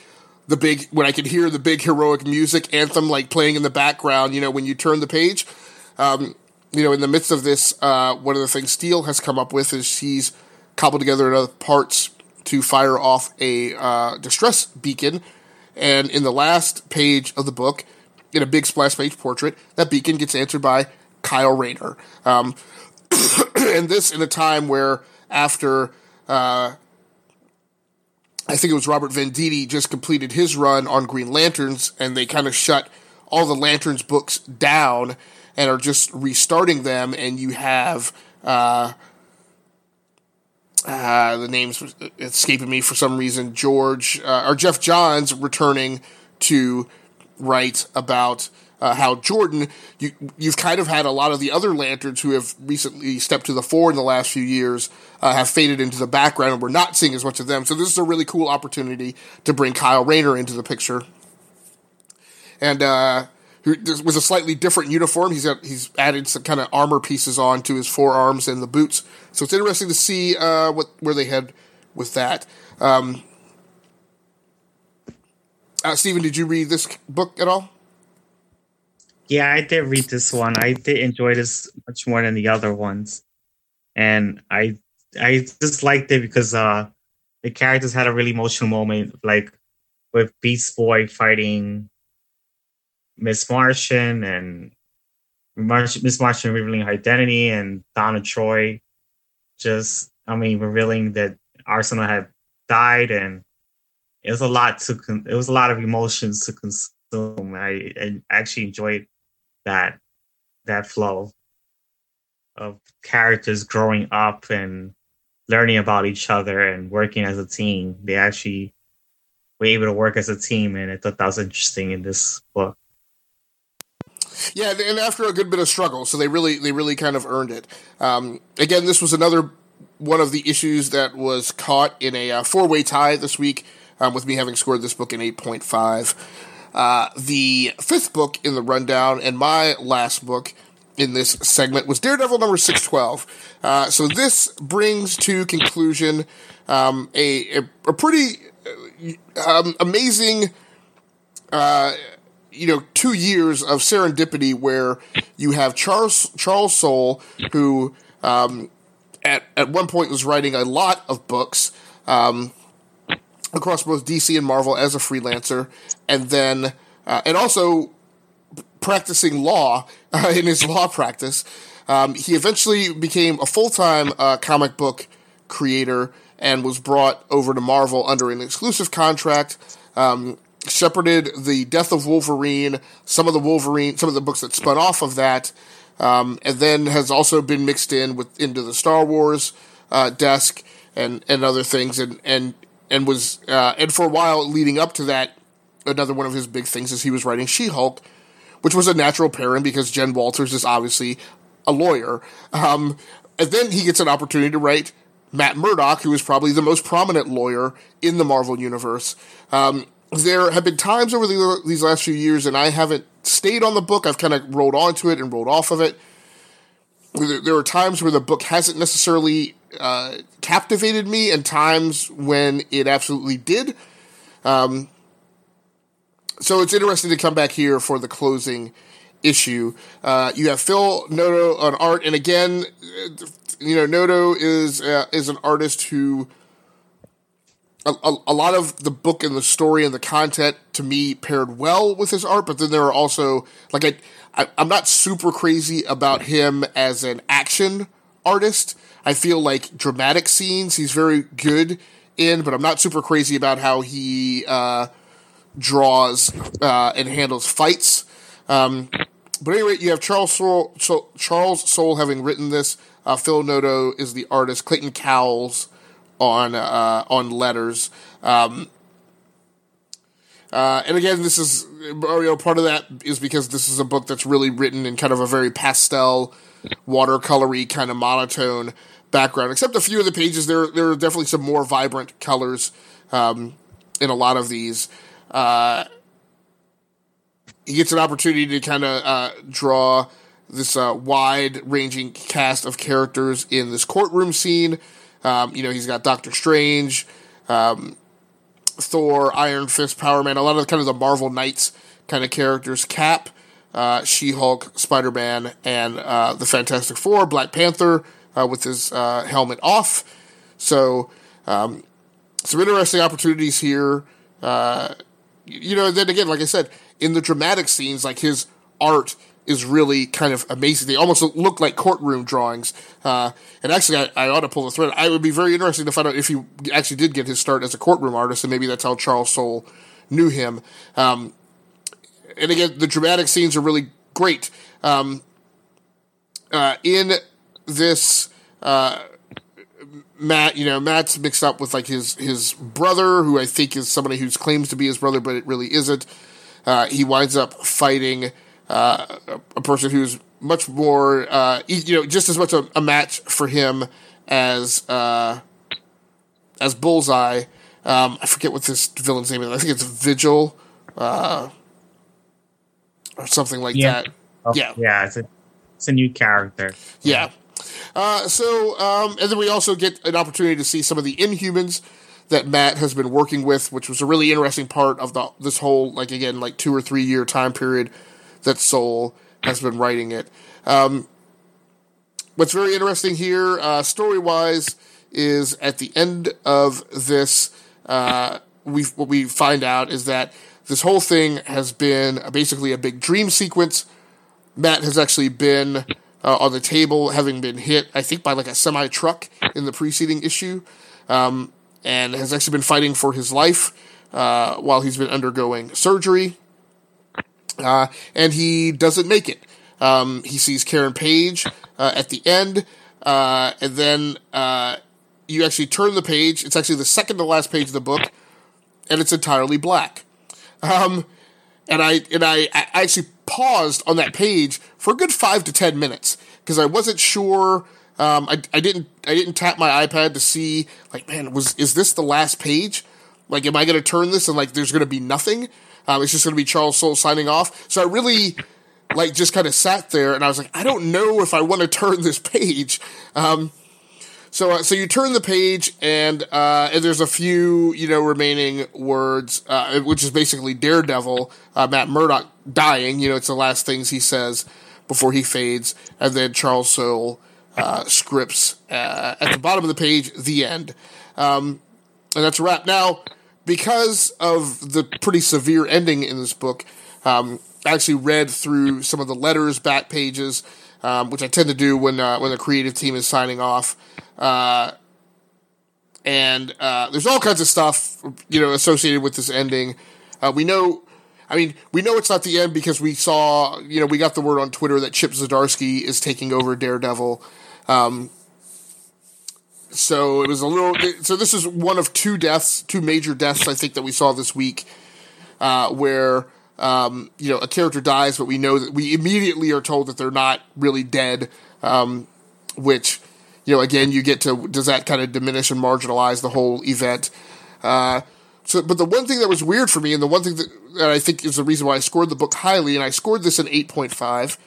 S1: the big when I can hear the big heroic music anthem like playing in the background. You know, when you turn the page. Um, you know, in the midst of this, uh, one of the things Steel has come up with is he's cobbled together enough parts to fire off a uh, distress beacon. And in the last page of the book, in a big splash page portrait, that beacon gets answered by Kyle Rayner. Um, and this in a time where after uh, I think it was Robert Venditti just completed his run on Green Lanterns, and they kind of shut all the Lanterns books down and are just restarting them. And you have uh, uh, the names escaping me for some reason. George uh, or Geoff Johns returning to write about uh, Hal Jordan, you you've kind of had a lot of the other lanterns who have recently stepped to the fore in the last few years uh, have faded into the background, and we're not seeing as much of them. So this is a really cool opportunity to bring Kyle Rayner into the picture, and uh, was a slightly different uniform, he's got he's added some kind of armor pieces on to his forearms and the boots. So it's interesting to see uh, what where they head with that. Um, uh, Stephen, did you read this book at all?
S2: Yeah, I did read this one. I did enjoy this much more than the other ones, and I I just liked it because uh the characters had a really emotional moment, like with Beast Boy fighting Miss Martian and Miss Martian revealing her identity, and Donna Troy just I mean revealing that Arsenal had died, and it was a lot to con- it was a lot of emotions to consume. I, I actually enjoyed that that flow of characters growing up and learning about each other and working as a team. They actually were able to work as a team, and I thought that was interesting in this book.
S1: Yeah, and after a good bit of struggle, so they really they really kind of earned it. Um, again, this was another one of the issues that was caught in a uh, four way tie this week, um, with me having scored this book an eight point five. Uh, the fifth book in the rundown and my last book in this segment was Daredevil number 612. Uh, so this brings to conclusion um, a, a, a, pretty uh, um, amazing, uh, you know, two years of serendipity where you have Charles Charles Soule, who um, at, at one point was writing a lot of books. Um, across both DC and Marvel as a freelancer, and then uh, and also practicing law uh, in his law practice. Um, he eventually became a full time uh, comic book creator and was brought over to Marvel under an exclusive contract. Um, shepherded the Death of Wolverine, some of the Wolverine, some of the books that spun off of that, um, and then has also been mixed in with into the Star Wars uh, desk and and other things, and and and was uh, and for a while leading up to that, another one of his big things is he was writing She Hulk, which was a natural pairing because Jen Walters is obviously a lawyer. Um, and then he gets an opportunity to write Matt Murdock, who is probably the most prominent lawyer in the Marvel universe. Um, there have been times over the, these last few years, and I haven't stayed on the book. I've kind of rolled onto it and rolled off of it. There are times where the book hasn't necessarily uh, captivated me and times when it absolutely did. Um, so it's interesting to come back here for the closing issue. Uh, you have Phil Noto on art, and again, you know, Noto is uh, is an artist who a, a, a, lot of the book and the story and the content to me paired well with his art, but then there are also like I, I I'm not super crazy about him as an action artist. I feel like dramatic scenes he's very good in, but I'm not super crazy about how he uh, draws uh, and handles fights. Um, but anyway, you have Charles Soule, Charles Soule having written this. Uh, Phil Noto is the artist. Clayton Cowles on uh, on letters. Um, uh, and again, this is know part of that is because this is a book that's really written in kind of a very pastel, watercolory kind of monotone background. Except a few of the pages, there there are definitely some more vibrant colors um, in a lot of these. Uh, he gets an opportunity to kind of uh, draw this uh, wide ranging cast of characters in this courtroom scene. Um, you know, he's got Doctor Strange, um, Thor, Iron Fist, Power Man, a lot of kind of the Marvel Knights kind of characters. Cap, uh, She Hulk, Spider Man, and uh, the Fantastic Four, Black Panther, uh, with his uh, helmet off. So, um, some interesting opportunities here. Uh, you know, then again, like I said, in the dramatic scenes, like his art is really kind of amazing. They almost look like courtroom drawings. Uh, and actually, I, I, ought to pull the thread. I would be very interested to find out if he actually did get his start as a courtroom artist, and maybe that's how Charles Soule knew him. Um, and again, the dramatic scenes are really great. Um, uh, in this uh, Matt, you know, Matt's mixed up with like his his brother, who I think is somebody who claims to be his brother, but it really isn't. Uh, he winds up fighting uh, a person who's much more, uh, you know, just as much a, a match for him as uh, as Bullseye. Um, I forget what this villain's name is. I think it's Vigil uh, or something like
S2: Yeah.
S1: that.
S2: Oh,
S1: Yeah.
S2: yeah, it's a it's a new character.
S1: Yeah. Uh, so, um, and then we also get an opportunity to see some of the Inhumans that Matt has been working with, which was a really interesting part of the this whole, like again, like two or three year time period that Soule has been writing it. Um, what's very interesting here, uh, story wise, is at the end of this, uh, we what we find out is that this whole thing has been basically a big dream sequence. Matt has actually been uh, on the table, having been hit, I think, by like a semi truck in the preceding issue, um, and has actually been fighting for his life uh, while he's been undergoing surgery. Uh, and he doesn't make it. Um, he sees Karen Page uh, at the end, uh, and then uh, you actually turn the page. It's actually the second to last page of the book, and it's entirely black. Um, and I and I, I actually paused on that page for a good five to ten minutes because I wasn't sure. Um, I, I didn't I didn't tap my iPad to see like man was is this the last page? Like am I going to turn this and like there's going to be nothing? Um, it's just going to be Charles Soule signing off. So I really like just kind of sat there and I was like I don't know if I want to turn this page. Um, so, uh, so you turn the page, and uh, and there's a few, you know, remaining words, uh, which is basically Daredevil, uh, Matt Murdock dying. You know, it's the last things he says before he fades, and then Charles Soule uh, scripts uh, at the bottom of the page, the end, um, and that's a wrap. Now, because of the pretty severe ending in this book, um, I actually read through some of the letters, back pages, um, which I tend to do when uh, when the creative team is signing off. Uh, and uh, there's all kinds of stuff you know associated with this ending. Uh, we know, I mean, we know it's not the end because we saw, you know, we got the word on Twitter that Chip Zdarsky is taking over Daredevil. Um, so it was a little. So this is one of two deaths, two major deaths I think that we saw this week, uh, where um, you know a character dies, but we know that we immediately are told that they're not really dead, um, which you know again you get to does that kind of diminish and marginalize the whole event. Uh, so, but the one thing that was weird for me, and the one thing that, that I think is the reason why I scored the book highly, and I scored this an eight point five,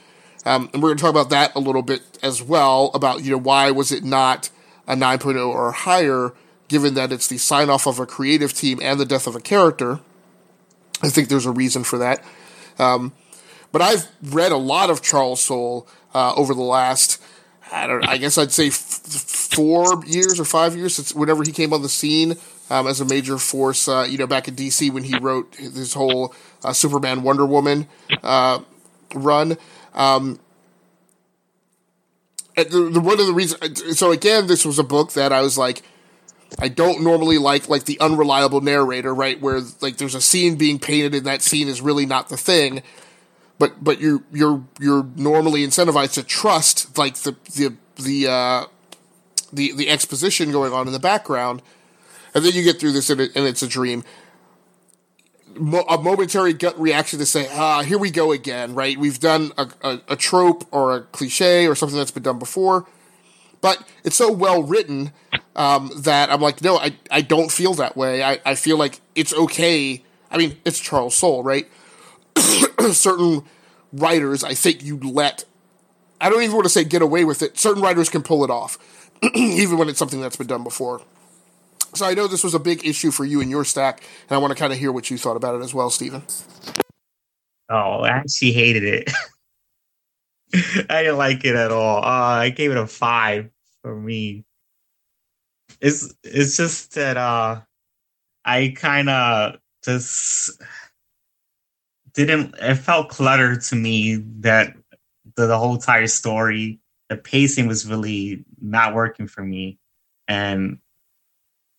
S1: um, and we're going to talk about that a little bit as well about you know why was it not a 9.0 or higher, given that it's the sign off of a creative team and the death of a character. I think there's a reason for that. Um, but I've read a lot of Charles Soule uh, over the last, I don't, I guess I'd say f- four years or five years since whenever he came on the scene um, as a major force. Uh, you know, back in DC when he wrote his whole uh, Superman Wonder Woman uh, run. Um, the, the, one of the reasons, so again, this was a book that I was like, I don't normally like like the unreliable narrator, right? Where like there's a scene being painted and that scene is really not the thing, but but you're you're you're normally incentivized to trust like the the the uh, the the exposition going on in the background, and then you get through this and, it, and it's a dream. Mo- a momentary gut reaction to say, ah, here we go again, right? We've done a, a, a trope or a cliche or something that's been done before, but it's so well written um, that I'm like, no, I, I don't feel that way. I, I feel like it's okay. I mean, it's Charles Soule, right? Certain writers, I think you let, I don't even want to say get away with it. Certain writers can pull it off, even when it's something that's been done before. So I know this was a big issue for you in your stack, and I want to kind of hear what you thought about it as well, Stephen.
S2: Oh, I actually hated it. I didn't like it at all. Uh, I gave it a five for me. It's it's just that uh, I kind of just didn't. It felt cluttered to me that the, the whole entire story, the pacing was really not working for me, and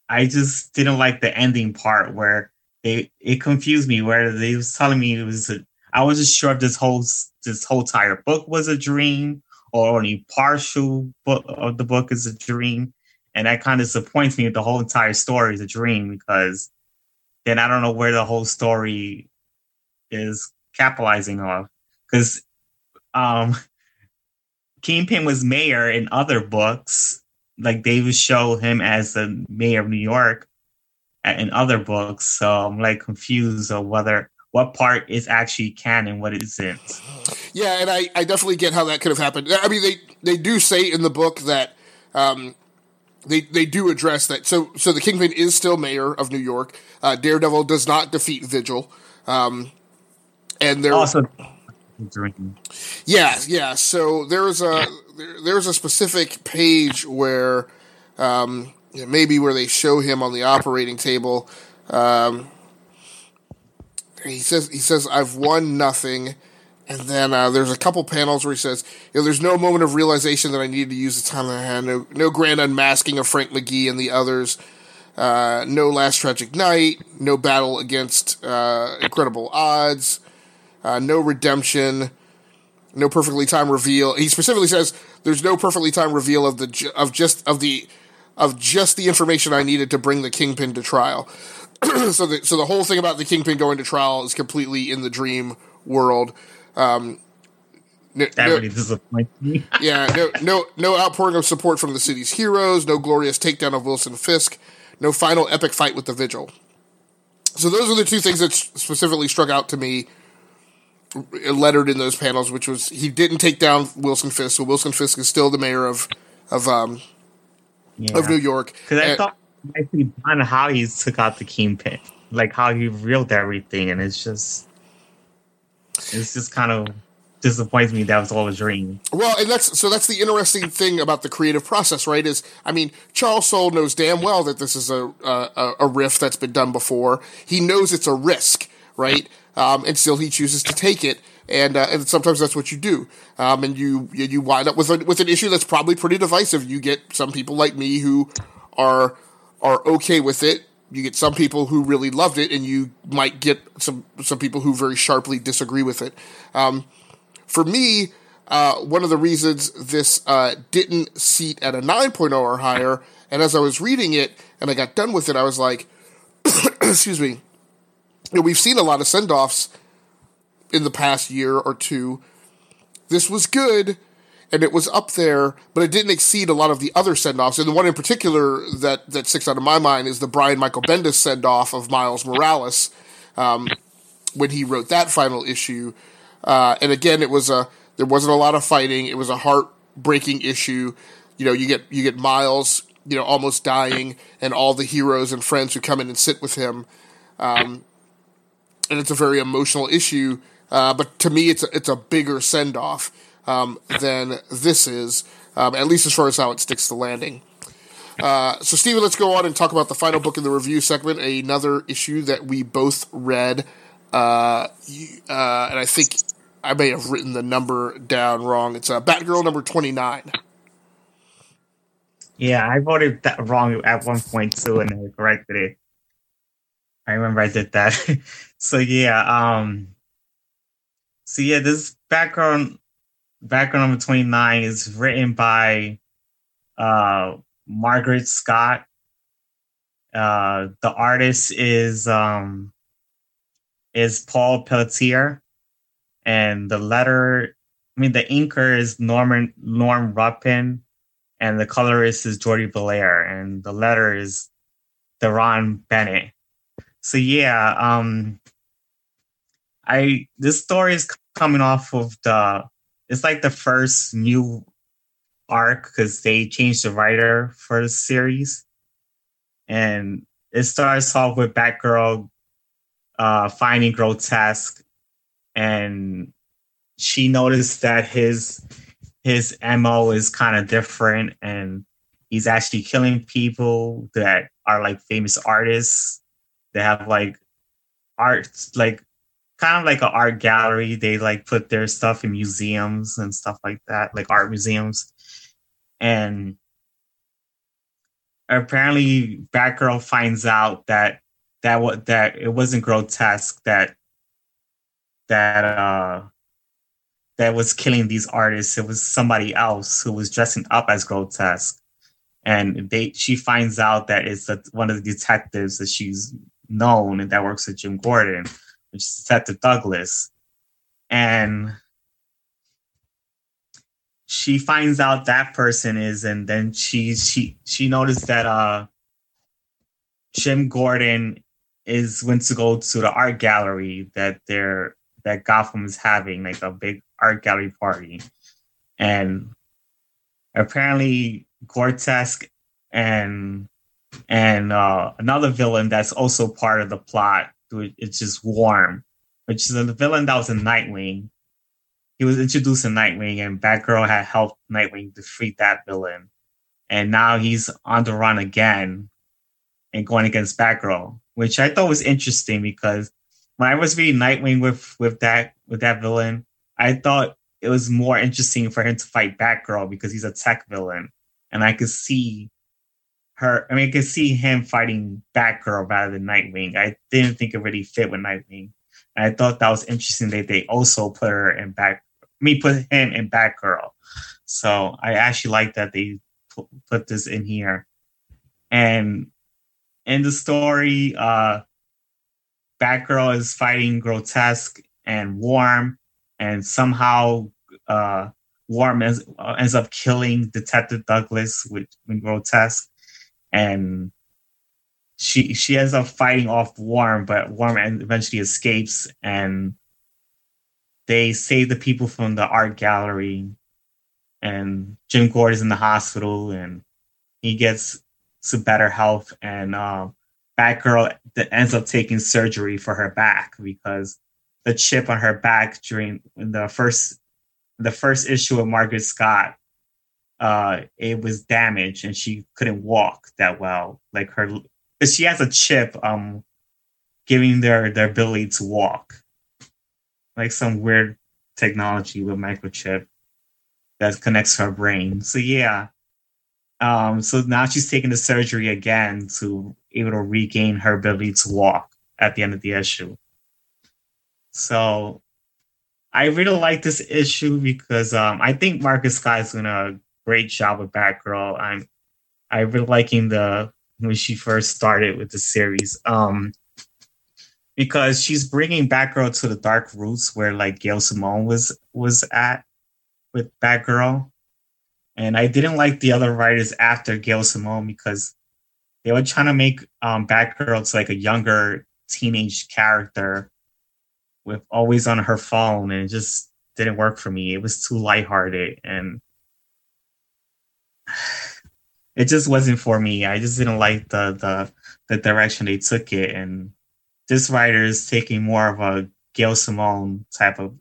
S2: I just didn't like the ending part where they it confused me where they was telling me it was a, I wasn't sure if this whole this whole entire book was a dream or only partial book of the book is a dream, and that kind of disappoints me if the whole entire story is a dream because then I don't know where the whole story is capitalizing off because um, Kingpin was mayor in other books. Like they would show him as the mayor of New York in other books. So I'm like confused of whether what part is actually canon, what isn't.
S1: Yeah, and I, I definitely get how that could have happened. I mean, they they do say in the book that um, they they do address that. So so the Kingpin is still mayor of New York. Uh, Daredevil does not defeat Vigil, um, and there
S2: Also,
S1: yeah yeah. So there's a there, there's a specific page where um, maybe where they show him on the operating table. Um, he says he says I've won nothing. And then uh, there's a couple panels where he says, you know, there's no moment of realization that I needed to use the time that I had. No, no grand unmasking of Frank McGee and the others. Uh, no last tragic night. No battle against uh, incredible odds. Uh, no redemption. No perfectly timed reveal. He specifically says there's no perfectly timed reveal of the of just of the of just the information I needed to bring the kingpin to trial. so the so the whole thing about the kingpin going to trial is completely in the dream world. Um, no,
S2: that
S1: no-
S2: really disappoints me.
S1: yeah, no, no, no outpouring of support from the city's heroes. No glorious takedown of Wilson Fisk. No final epic fight with the Vigil. So those are the two things that specifically struck out to me, lettered in those panels. Which was he didn't take down Wilson Fisk, so Wilson Fisk is still the mayor of of um
S2: Yeah.
S1: of New York.
S2: Because I
S1: And-
S2: thought actually how he took out the kingpin, like how he reeled everything, and it's just, it's just kind of disappoints me. That was all a dream.
S1: Well, and that's so that's the interesting thing about the creative process, right? Is I mean, Charles Soule knows damn well that this is a a, a riff that's been done before. He knows it's a risk, right? Um, and still he chooses to take it, and uh, and sometimes that's what you do. Um, and you you wind up with a, with an issue that's probably pretty divisive. You get some people like me who are are okay with it. You get some people who really loved it, and you might get some some people who very sharply disagree with it. Um, for me, uh, one of the reasons this uh, didn't seat at a 9.0 or higher, and as I was reading it and I got done with it, I was like, excuse me, you know, we've seen a lot of send offs in the past year or two. This was good and it was up there, but it didn't exceed a lot of the other send offs. And the one in particular that, that sticks out of my mind is the Brian Michael Bendis send off of Miles Morales um, when he wrote that final issue. Uh, and again, it was a there wasn't a lot of fighting. It was a heartbreaking issue. You know, you get you get Miles, you know, almost dying, and all the heroes and friends who come in and sit with him. Um, and it's a very emotional issue. Uh, but to me, it's a, it's a bigger send off um, than this is, um, at least as far as how it sticks the landing. Uh, so, Stephen, let's go on and talk about the final book in the review segment, another issue that we both read. Uh, uh, and I think I may have written the number down wrong. It's uh, Batgirl number 29.
S2: Yeah, I voted that wrong at one point too, and I corrected it. I remember I did that. so yeah, um, so yeah, this background Batgirl number twenty nine is written by uh Mairghread Scott. Uh, the artist is um is Paul Pelletier, and the letter, I mean, the inker is Norman Norm Rapmund and the colorist is Jordie Bellaire, and the letter is Deron Bennett. So yeah, um, I this story is coming off of the. It's like the first new arc because they changed the writer for the series, and it starts off with Batgirl uh, finding Grotesk, and she noticed that his his mo is kind of different and he's actually killing people that are like famous artists they have like art like kind of like an art gallery. They like put their stuff in museums and stuff like that like art museums. And apparently batgirl finds out that that what that it wasn't Grotesk that that uh that was killing these artists. It was somebody else who was dressing up as Grotesk, and they she finds out that it's the, one of the detectives that she's known that works with Jim Gordon, which is Detective Douglas, and she finds out that person is, and then she she she noticed that uh Jim Gordon is went to go to the art gallery that they're that Gotham is having, like a big art gallery party. And apparently Grotesk and and uh, another villain that's also part of the plot, it's just Worm, which is a villain that was in Nightwing. He was introduced in Nightwing, and Batgirl had helped Nightwing defeat that villain. And now he's on the run again and going against Batgirl, which I thought was interesting because when I was reading Nightwing with with that with that villain, I thought it was more interesting for him to fight Batgirl because he's a tech villain, and I could see her. I mean, I could see him fighting Batgirl rather than Nightwing. I didn't think it really fit with Nightwing, and I thought that was interesting that they also put her in back. Me put him in Batgirl, so I actually like that they put this in here, and in the story, uh, Batgirl is fighting Grotesk and Worm, and somehow uh, Worm ends, uh, ends up killing Detective Douglas with, with Grotesk, and she she ends up fighting off Worm, but Worm eventually escapes, and they save the people from the art gallery, and Jim Gordon is in the hospital, and he gets to better health, and uh, Batgirl ends up taking surgery for her back because the chip on her back during the first the first issue of Mairghread Scott, uh, it was damaged and she couldn't walk that well. Like her, she has a chip, um, giving their their ability to walk, like some weird technology with microchip that connects her brain. So yeah, um, so now she's taking the surgery again to able to regain her ability to walk at the end of the issue. So I really like this issue because um, I think Marcus Scott is doing a great job with Batgirl. I'm I really liking the when she first started with the series. Um, because she's bringing Batgirl to the dark roots where like Gail Simone was was at with Batgirl. And I didn't like the other writers after Gail Simone because they were trying to make um, Batgirl to like a younger teenage character with always on her phone, and it just didn't work for me. It was too lighthearted, and it just wasn't for me. I just didn't like the the the direction they took it, and this writer is taking more of a Gail Simone type of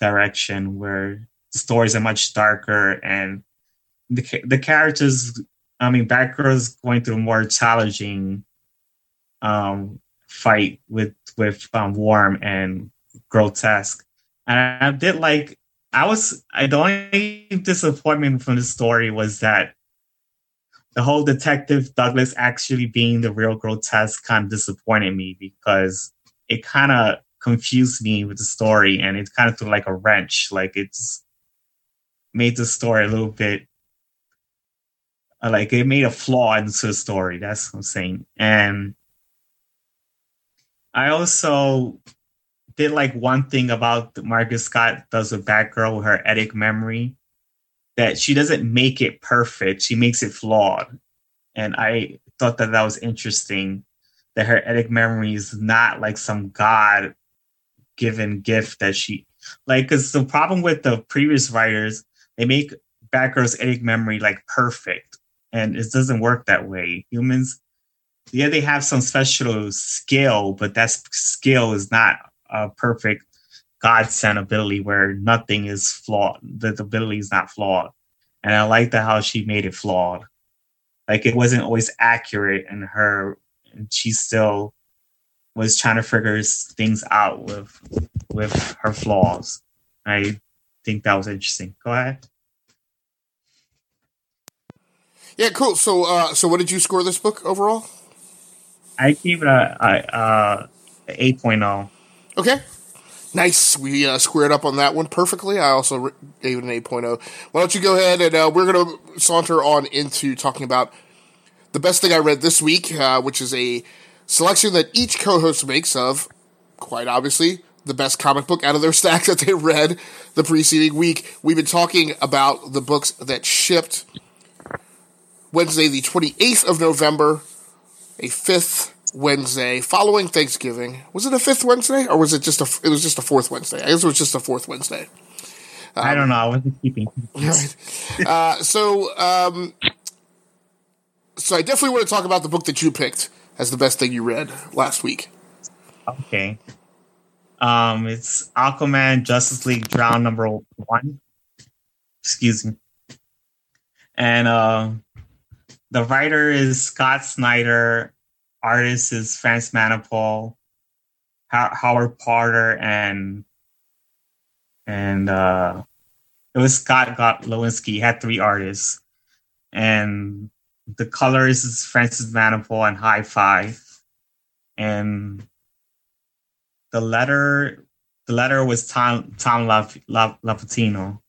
S2: direction where the stories are much darker and the the characters. I mean, Batgirl's going through a more challenging um, fight with with um, Worm and Grotesk, and I did like. I was I, the only disappointment from the story was that the whole detective Douglas actually being the real Grotesk kind of disappointed me because it kind of confused me with the story and it kind of threw like a wrench. Like it's made the story a little bit like it made a flaw into the story. That's what I'm saying. And I also did like one thing about Mairghread Scott does with Batgirl with her eidetic memory that she doesn't make it perfect. She makes it flawed. And I thought that that was interesting that her eidetic memory is not like some God given gift that she like because the problem with the previous writers they make Batgirl's eidetic memory like perfect and it doesn't work that way. Humans, yeah, they have some special skill, but that skill is not a perfect godsend ability where nothing is flawed. The ability is not flawed, and I like that how she made it flawed. Like it wasn't always accurate in her, and she still was trying to figure things out with with her flaws. I think that was interesting. Go ahead.
S1: Yeah, cool. So, uh, so what did you score this book overall?
S2: I gave it a, a, a 8.0.
S1: Okay. Nice. We uh, squared up on that one perfectly. I also gave it an 8.0. Why don't you go ahead and uh, we're going to saunter on into talking about the best thing I read this week, uh, which is a selection that each co host makes of, quite obviously, the best comic book out of their stack that they read the preceding week. We've been talking about the books that shipped Wednesday, the 28th of November, a fifth Wednesday following Thanksgiving. Was it a fifth Wednesday or was it just a? It was just a fourth Wednesday. I guess it was just a fourth Wednesday.
S2: Um, I don't know. I wasn't keeping.
S1: Right. Uh, so, um, so I definitely want to talk about the book that you picked as the best thing you read last week.
S2: Okay. Um, it's Aquaman Justice League Drown number one. Excuse me. And uh, the writer is Scott Snyder. Artist is France Manapul, Howard Porter, and and uh, it was Scott Godlewski. He had three artists, and the colors is Francis Manapul and Hi-Fi, and the letter the letter was Tom Tom Lapatino,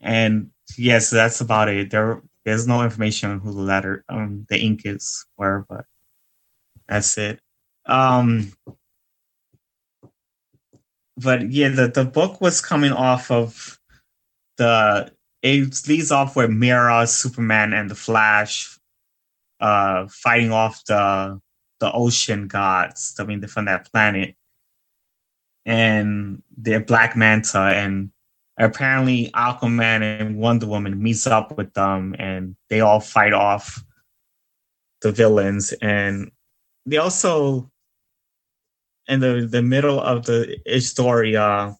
S2: and yes, that's about it. There there's no information on who the letter um the ink is where, but that's it. Um, but yeah, the the book was coming off of the it leads off with Mera, Superman, and the Flash, uh, fighting off the the ocean gods. I mean, from that planet, and they're Black Manta, and apparently Aquaman and Wonder Woman meets up with them, and they all fight off the villains, and they also in the the middle of the story, uh,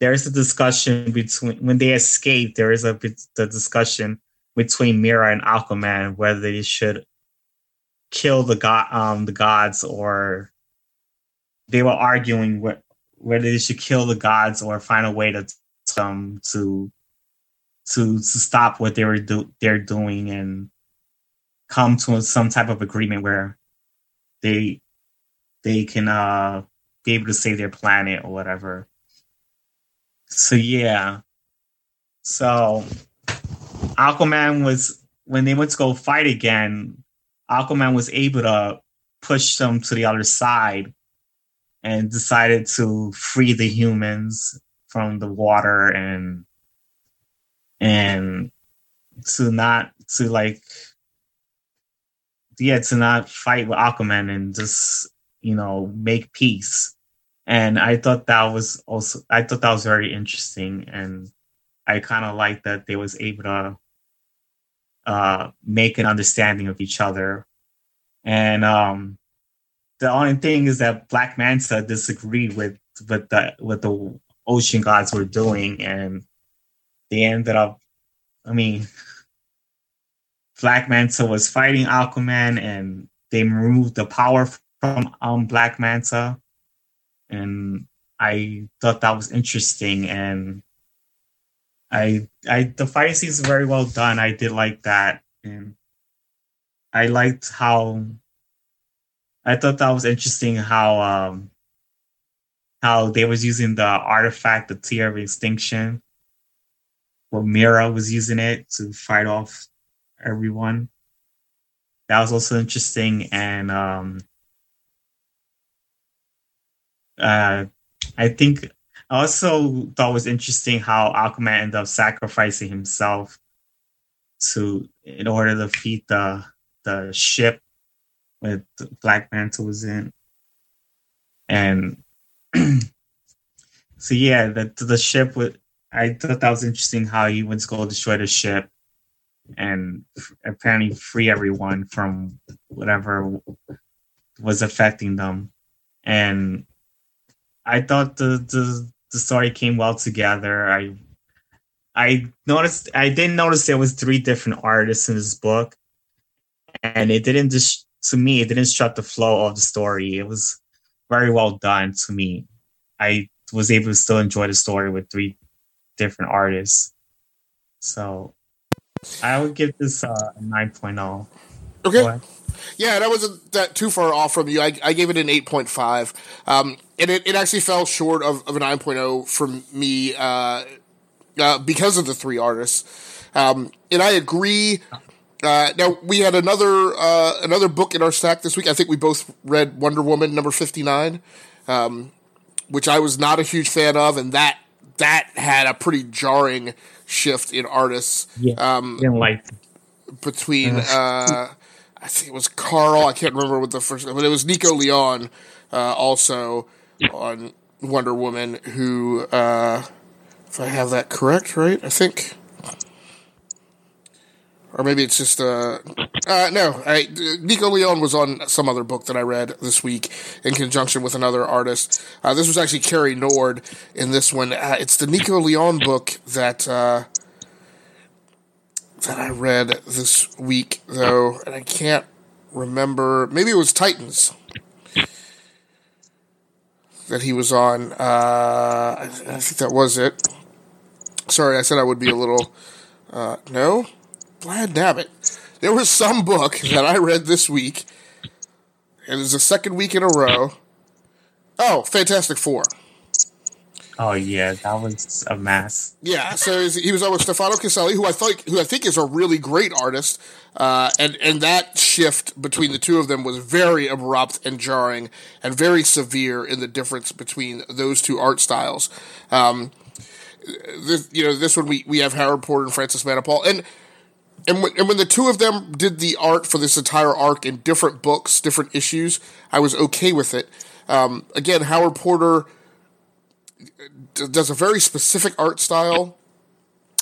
S2: there's a discussion between when they escape. There is a the discussion between Mera and Aquaman whether they should kill the god um the gods or they were arguing what whether they should kill the gods or find a way to um to to to stop what they were do they're doing and come to some type of agreement where they they can uh be able to save their planet or whatever. So yeah. So Aquaman was when they went to go fight again, Aquaman was able to push them to the other side and decided to free the humans from the water and and to not to like yeah, to not fight with Aquaman and just, you know, make peace. And I thought that was also I thought that was very interesting and I kind of like that they was able to uh, make an understanding of each other. And um, the only thing is that Black Manta disagreed with with the with the ocean gods were doing, and they ended up. I mean, Black Manta was fighting Aquaman, and they removed the power from um, Black Manta, and I thought that was interesting. And I, I, the fight scenes very well done. I did like that, and I liked how. I thought that was interesting how um, how they was using the artifact, the tear of extinction. Well, Mera was using it to fight off everyone. That was also interesting, and um, uh, I think I also thought was interesting how Aquaman ended up sacrificing himself to in order to feed the the ship with Black Manta was in, and so yeah, the the ship with I thought that was interesting how he went to go destroy the ship and apparently free everyone from whatever was affecting them. And I thought the the, the story came well together. I I noticed I didn't notice there was three different artists in this book, and it didn't just to me it didn't disrupt the flow of the story. It was very well done to me. I was able to still enjoy the story with three different artists. So I would give this uh, a 9.0.
S1: Okay. Yeah, that wasn't that too far off from you. I, I gave it an 8.5. Um, and it, it actually fell short of, of a 9.0 from me uh, uh, because of the three artists. Um, and I agree. Uh, now we had another uh, another book in our stack this week. I think we both read Wonder Woman number fifty nine. Um, which I was not a huge fan of, and that that had a pretty jarring shift in artists.
S2: Yeah, um, didn't like
S1: between. Uh, I think it was Carl. I can't remember what the first, but it was Nico Leon, uh, also on Wonder Woman, who, uh, if I have that correct, right? I think or maybe it's just uh, uh no. I, Nico Leon was on some other book that I read this week in conjunction with another artist. Uh, this was actually Cary Nord in this one. Uh, it's the Nico Leon book that uh, that I read this week though, and I can't remember. Maybe it was Titans that he was on. Uh, I, I think that was it. Sorry, I said I would be a little. Uh, no, Glad it. There was some book that I read this week, and it's the second week in a row. Oh, Fantastic Four.
S2: Oh yeah, that was a mess.
S1: Yeah, so he was on with Stefano Caselli, who I think who I think is a really great artist, uh, and and that shift between the two of them was very abrupt and jarring, and very severe in the difference between those two art styles. Um, this, you know, this one we we have Howard Porter and Francis Manapul, and and when, and when the two of them did the art for this entire arc in different books, different issues, I was okay with it. Um, again, Howard Porter does a very specific art style,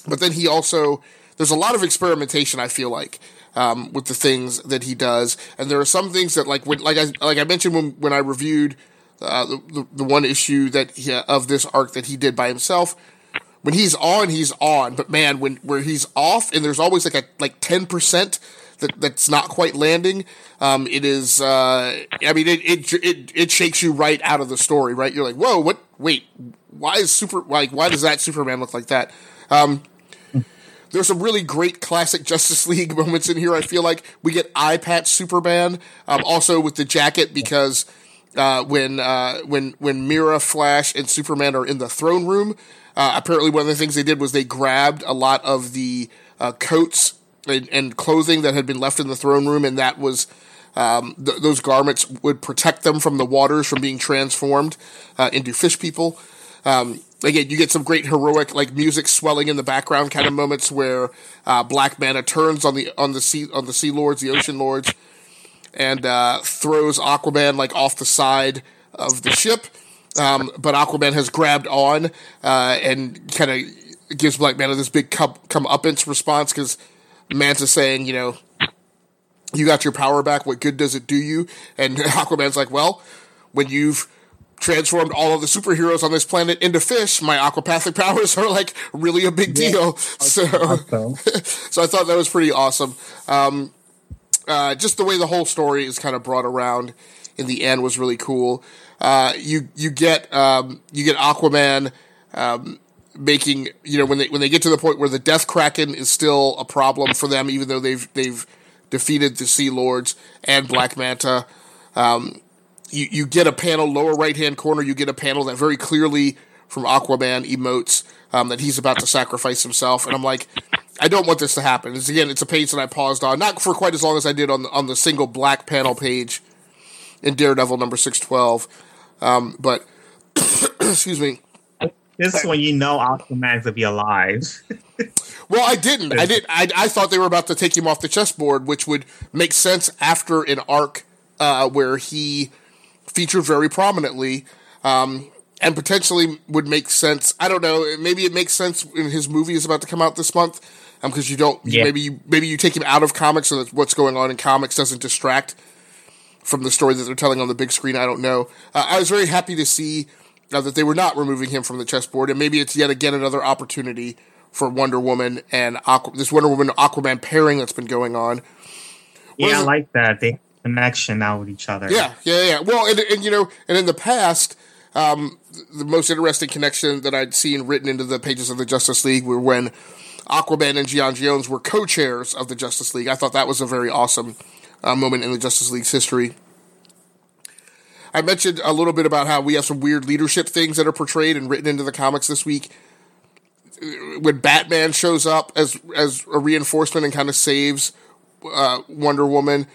S1: but then he also there's a lot of experimentation. I feel like um, with the things that he does, and there are some things that like when like I like I mentioned when when I reviewed uh, the, the, the one issue that he, of this arc that he did by himself when he's on, he's on. But man, when where he's off, and there's always like a like ten percent that that's not quite landing. Um, it is. Uh, I mean, it, it it it shakes you right out of the story. Right, you're like, whoa, what? Wait, why is super like why does that Superman look like that? Um, there's some really great classic Justice League moments in here. I feel like we get eye patch Superman, um, also with the jacket because uh, when uh, when when Mera, Flash, and Superman are in the throne room, uh, apparently, one of the things they did was they grabbed a lot of the uh, coats and, and, clothing that had been left in the throne room, and that was um, th- those garments would protect them from the waters from being transformed uh, into fish people. Um, again, you get some great heroic like music swelling in the background kind of moments where uh, Black Manta turns on the on the sea on the sea lords, the ocean lords, and uh, throws Aquaman like off the side of the ship um, but Aquaman has grabbed on uh, and kind of gives Black Manta this big come comeuppance response because Manta's saying, you know, you got your power back. What good does it do you? And Aquaman's like, well, when you've transformed all of the superheroes on this planet into fish, my aquapathic powers are like really a big deal. Yeah, so, so I thought that was pretty awesome. Um, uh, just the way the whole story is kind of brought around in the end was really cool. Uh, you you get um, you get Aquaman um, making you know when they when they get to the point where the Death Kraken is still a problem for them, even though they've they've defeated the Sea Lords and Black Manta. Um, you you get a panel lower right hand corner. You get a panel that very clearly from Aquaman emotes um, that he's about to sacrifice himself, and I'm like. I don't want this to happen. It's, again, it's a page that I paused on, not for quite as long as I did on the, on the single black panel page in Daredevil number six twelve. Um, but excuse me.
S2: This is when you know Aquaman's to be alive.
S1: well, I didn't. I did. I, I thought they were about to take him off the chessboard, which would make sense after an arc uh, where he featured very prominently, um, and potentially would make sense. I don't know. Maybe it makes sense when his movie is about to come out this month, because um, you don't. Yeah. Maybe you maybe you take him out of comics so that what's going on in comics doesn't distract from the story that they're telling on the big screen. I don't know. Uh, I was very happy to see uh, that they were not removing him from the chessboard, and maybe it's yet again another opportunity for Wonder Woman and Aqu- this Wonder Woman Aquaman pairing that's been going on.
S2: What yeah, I like that they connection now with each other.
S1: Yeah, yeah, yeah. Well, and, and you know, and in the past, um, the most interesting connection that I'd seen written into the pages of the Justice League were when Aquaman and J'onn J'onzz were co-chairs of the Justice League. I thought that was a very awesome uh, moment in the Justice League's history. I mentioned a little bit about how we have some weird leadership things that are portrayed and written into the comics this week. When Batman shows up as as a reinforcement and kind of saves uh, Wonder Woman,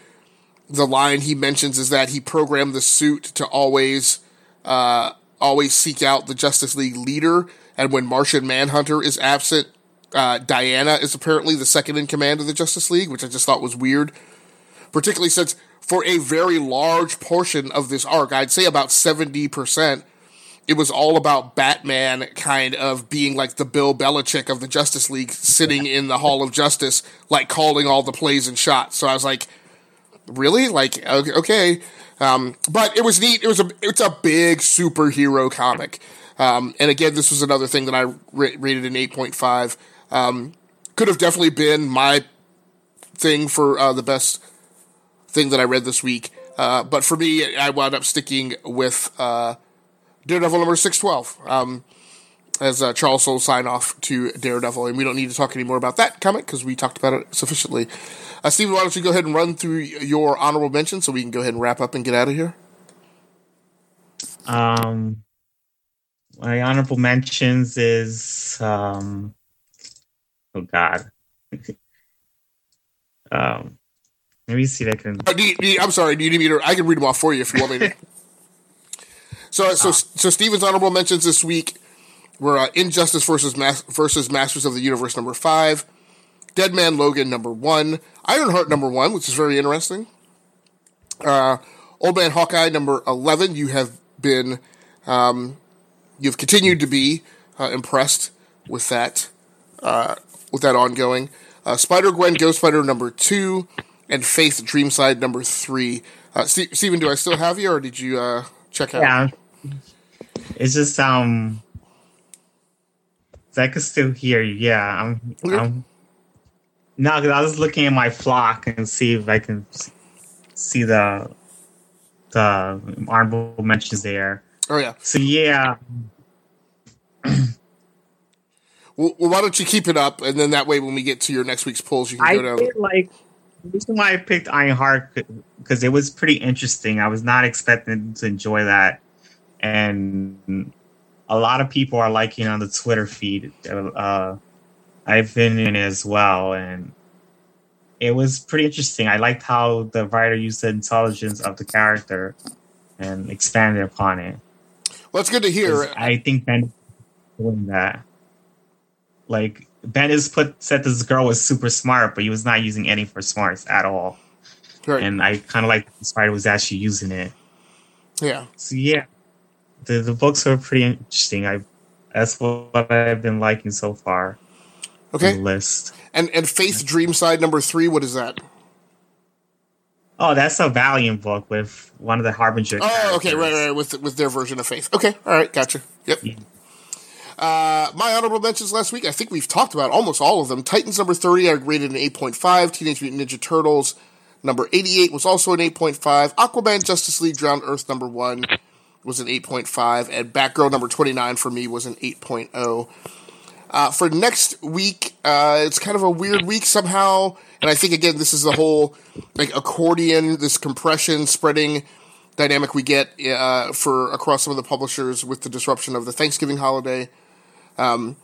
S1: the line he mentions is that he programmed the suit to always uh, always seek out the Justice League leader, and when Martian Manhunter is absent, uh, Diana is apparently the second in command of the Justice League, which I just thought was weird. Particularly since for a very large portion of this arc, I'd say about 70%, it was all about Batman kind of being like the Bill Belichick of the Justice League, sitting in the Hall of Justice, like calling all the plays and shots. So I was like, really? Like, okay. Um, but it was neat. It was a, it's a big superhero comic. Um, and again, this was another thing that I rated an 8.5. Um, could have definitely been my thing for uh, the best thing that I read this week. Uh, but for me, I wound up sticking with uh, Daredevil number 612 um, as uh, Charles Soule sign off to Daredevil. And we don't need to talk any more about that comic because we talked about it sufficiently. Uh, Steven, why don't you go ahead and run through your honorable mention so we can go ahead and wrap up and get out of here?
S2: Um, my honorable mentions is um, oh god. um, let me see if I can.
S1: Do you, you, I'm sorry. Do you need me to? I can read them off for you if you want me to. so, so, so Steven's honorable mentions this week were uh, Injustice versus Mas- versus Masters of the Universe number five, Dead Man Logan number one, Ironheart number one, which is very interesting. Uh, Old Man Hawkeye number eleven. You have been um, you've continued to be uh, impressed with that uh, with that ongoing. Uh, Spider Gwen Ghost Spider number two and Faith Dreamside number three. Uh, St- Steven, do I still have you, or did you uh, check out?
S2: Yeah, it's just um, I can still hear you. Yeah, I'm. Okay. I'm no, because I was looking at my flock and see if I can see the the honorable mentions there.
S1: Oh yeah.
S2: So yeah.
S1: well, well, why don't you keep it up, and then that way, when we get to your next week's polls, you can
S2: I
S1: go down.
S2: like the reason why I picked Ironheart because it was pretty interesting. I was not expecting to enjoy that, and a lot of people are liking on the Twitter feed. Uh, I've been in as well, and it was pretty interesting. I liked how the writer used the intelligence of the character and expanded upon it.
S1: Well, it's good to hear.
S2: I think Ben doing that. Like Bendis put said this girl was super smart, but he was not using any for smarts at all. Right. And I kind of like spider was actually using it.
S1: Yeah.
S2: So yeah, the the books are pretty interesting. I that's what I've been liking so far.
S1: Okay.
S2: list.
S1: And and Faith Dream Side number three. What is that?
S2: Oh, that's a Valiant book with one of the Harbinger.
S1: Oh, okay, right, right, with with their version of Faith. Okay, all right, gotcha. Yep. Yeah. Uh, my honorable mentions last week, I think we've talked about almost all of them. Titans number 30, I rated an 8.5. Teenage Mutant Ninja Turtles number 88 was also an 8.5. Aquaman Justice League Drowned Earth number 1 was an 8.5. And Batgirl number 29 for me was an 8.0. Uh, for next week, uh, it's kind of a weird week somehow. And I think, again, this is the whole like accordion, this compression spreading dynamic we get uh, for across some of the publishers with the disruption of the Thanksgiving holiday. Um,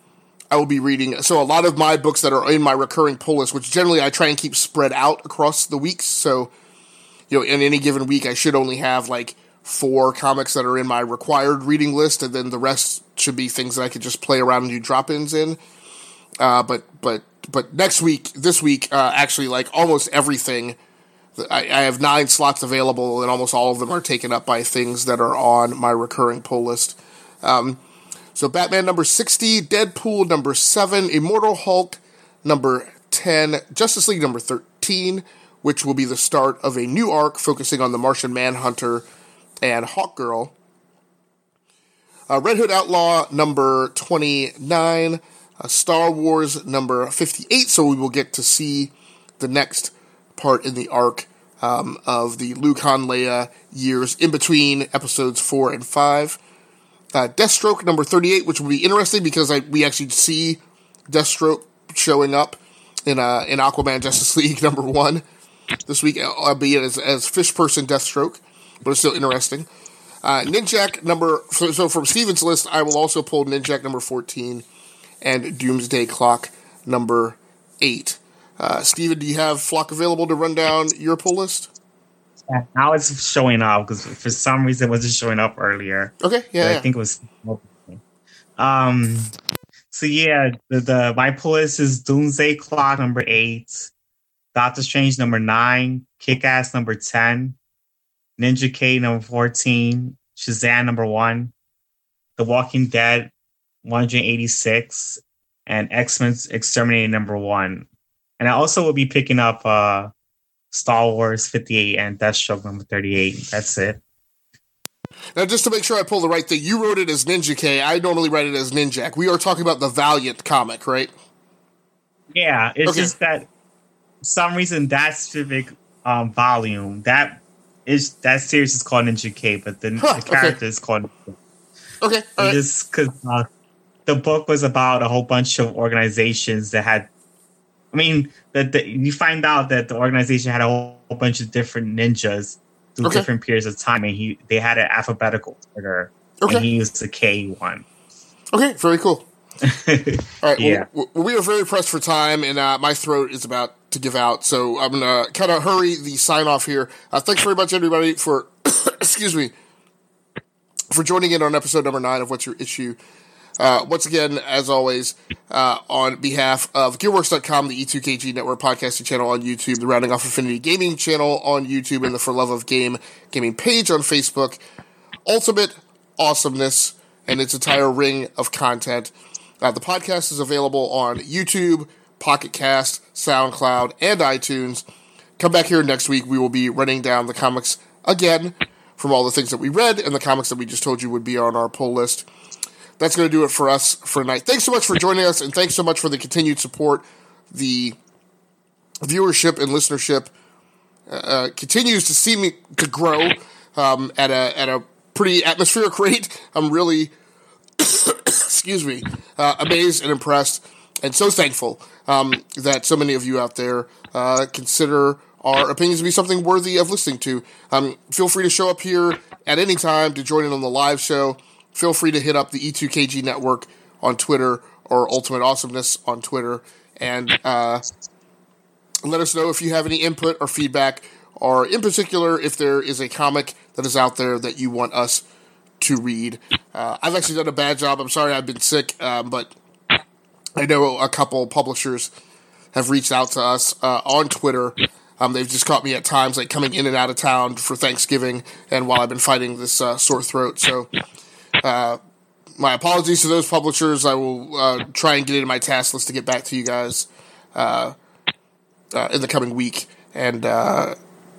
S1: I will be reading. So a lot of my books that are in my recurring pull list, which generally I try and keep spread out across the weeks. So, you know, in any given week, I should only have like four comics that are in my required reading list, and then the rest should be things that I could just play around and do drop ins in. Uh, but but but next week, this week, uh, actually, like almost everything. I, I have nine slots available, and almost all of them are taken up by things that are on my recurring pull list. Um, so Batman number 60, Deadpool number 7, Immortal Hulk number 10, Justice League number 13, which will be the start of a new arc focusing on the Martian Manhunter and Hawkgirl. Uh, Red Hood Outlaw number 29, uh, Star Wars number 58, so we will get to see the next part in the arc um, of the Luke Han Leia years in between episodes 4 and 5 uh, Deathstroke number 38, which will be interesting because I, we actually see Deathstroke showing up in uh, in Aquaman Justice League number one this week, albeit as, as fish person Deathstroke, but it's still interesting. Uh, Ninjak number so, so from Steven's list, I will also pull Ninjak number 14 and Doomsday Clock number eight. Uh, Steven, do you have Flock available to run down your pull list?
S2: Yeah, now it's showing up because for some reason it wasn't showing up earlier.
S1: Okay, yeah,
S2: I think it was. Um. So yeah, the, the my pull list is Doomsday Clock number eight, Doctor Strange number nine, Kick Ass number ten, Ninja K number fourteen, Shazam number one, The Walking Dead one hundred eighty six, and X Men Exterminator number one. And I also will be picking up uh Star Wars fifty eight and Deathstroke number thirty eight. That's it.
S1: Now, just to make sure I pull the right thing, you wrote it as Ninja K. I normally write it as Ninjak. We are talking about the Valiant comic, right?
S2: Yeah, it's
S1: Okay.
S2: just that some reason that specific um, volume that is that series is called Ninja K, but the,
S1: Huh,
S2: the
S1: okay.
S2: character is called
S1: Okay, all right.
S2: just because uh, the book was about a whole bunch of organizations that had. I mean, that you find out that the organization had a whole, whole bunch of different ninjas through
S1: Okay.
S2: different periods of time, and he they had an alphabetical order,
S1: Okay.
S2: and he used the K one.
S1: Okay, very cool. All right,
S2: Yeah.
S1: well, well, we are very pressed for time, and uh, my throat is about to give out, so I'm gonna kind of hurry the sign off here. Uh, thanks very much, everybody, for excuse me for joining in on episode number nine of What's Your Issue. Uh, once again, as always, uh, on behalf of Gearworks.com, the E E2KG Network podcasting channel on YouTube, the Rounding Off Affinity Gaming channel on YouTube, and the For Love of Game gaming page on Facebook, ultimate awesomeness and its entire ring of content. Uh, the podcast is available on YouTube, Pocket Cast, SoundCloud, and iTunes. Come back here next week. We will be running down the comics again from all the things that we read and the comics that we just told you would be on our pull list. That's going to do it for us for tonight. Thanks so much for joining us, and thanks so much for the continued support. The viewership and listenership uh, continues to see me to grow um, at a at a pretty atmospheric rate. I'm really, excuse me, uh, amazed and impressed, and so thankful um, that so many of you out there uh, consider our opinions to be something worthy of listening to. Um, feel free to show up here at any time to join in on the live show. Feel free to hit up the E2KG network on Twitter or Ultimate Awesomeness on Twitter, and uh, let us know if you have any input or feedback, or in particular, if there is a comic that is out there that you want us to read. Uh, I've actually done a bad job. I'm sorry I've been sick, um, but I know a couple publishers have reached out to us uh, on Twitter. Um, they've just caught me at times like coming in and out of town for Thanksgiving, and while I've been fighting this uh, sore throat, so uh, my apologies to those publishers. I will uh, try and get it in my task list to get back to you guys uh, uh, in the coming week, and uh,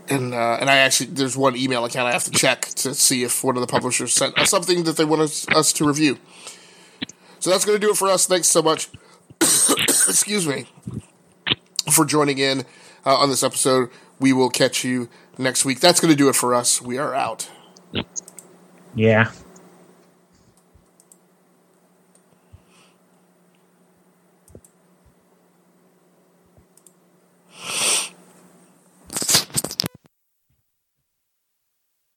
S1: and and I actually there's one email account I have to check to see if one of the publishers sent us something that they want us, us to review. So that's going to do it for us. Thanks so much. Excuse me for joining in on this episode. We will catch you next week. That's going to do it for us. We are out.
S2: Yeah.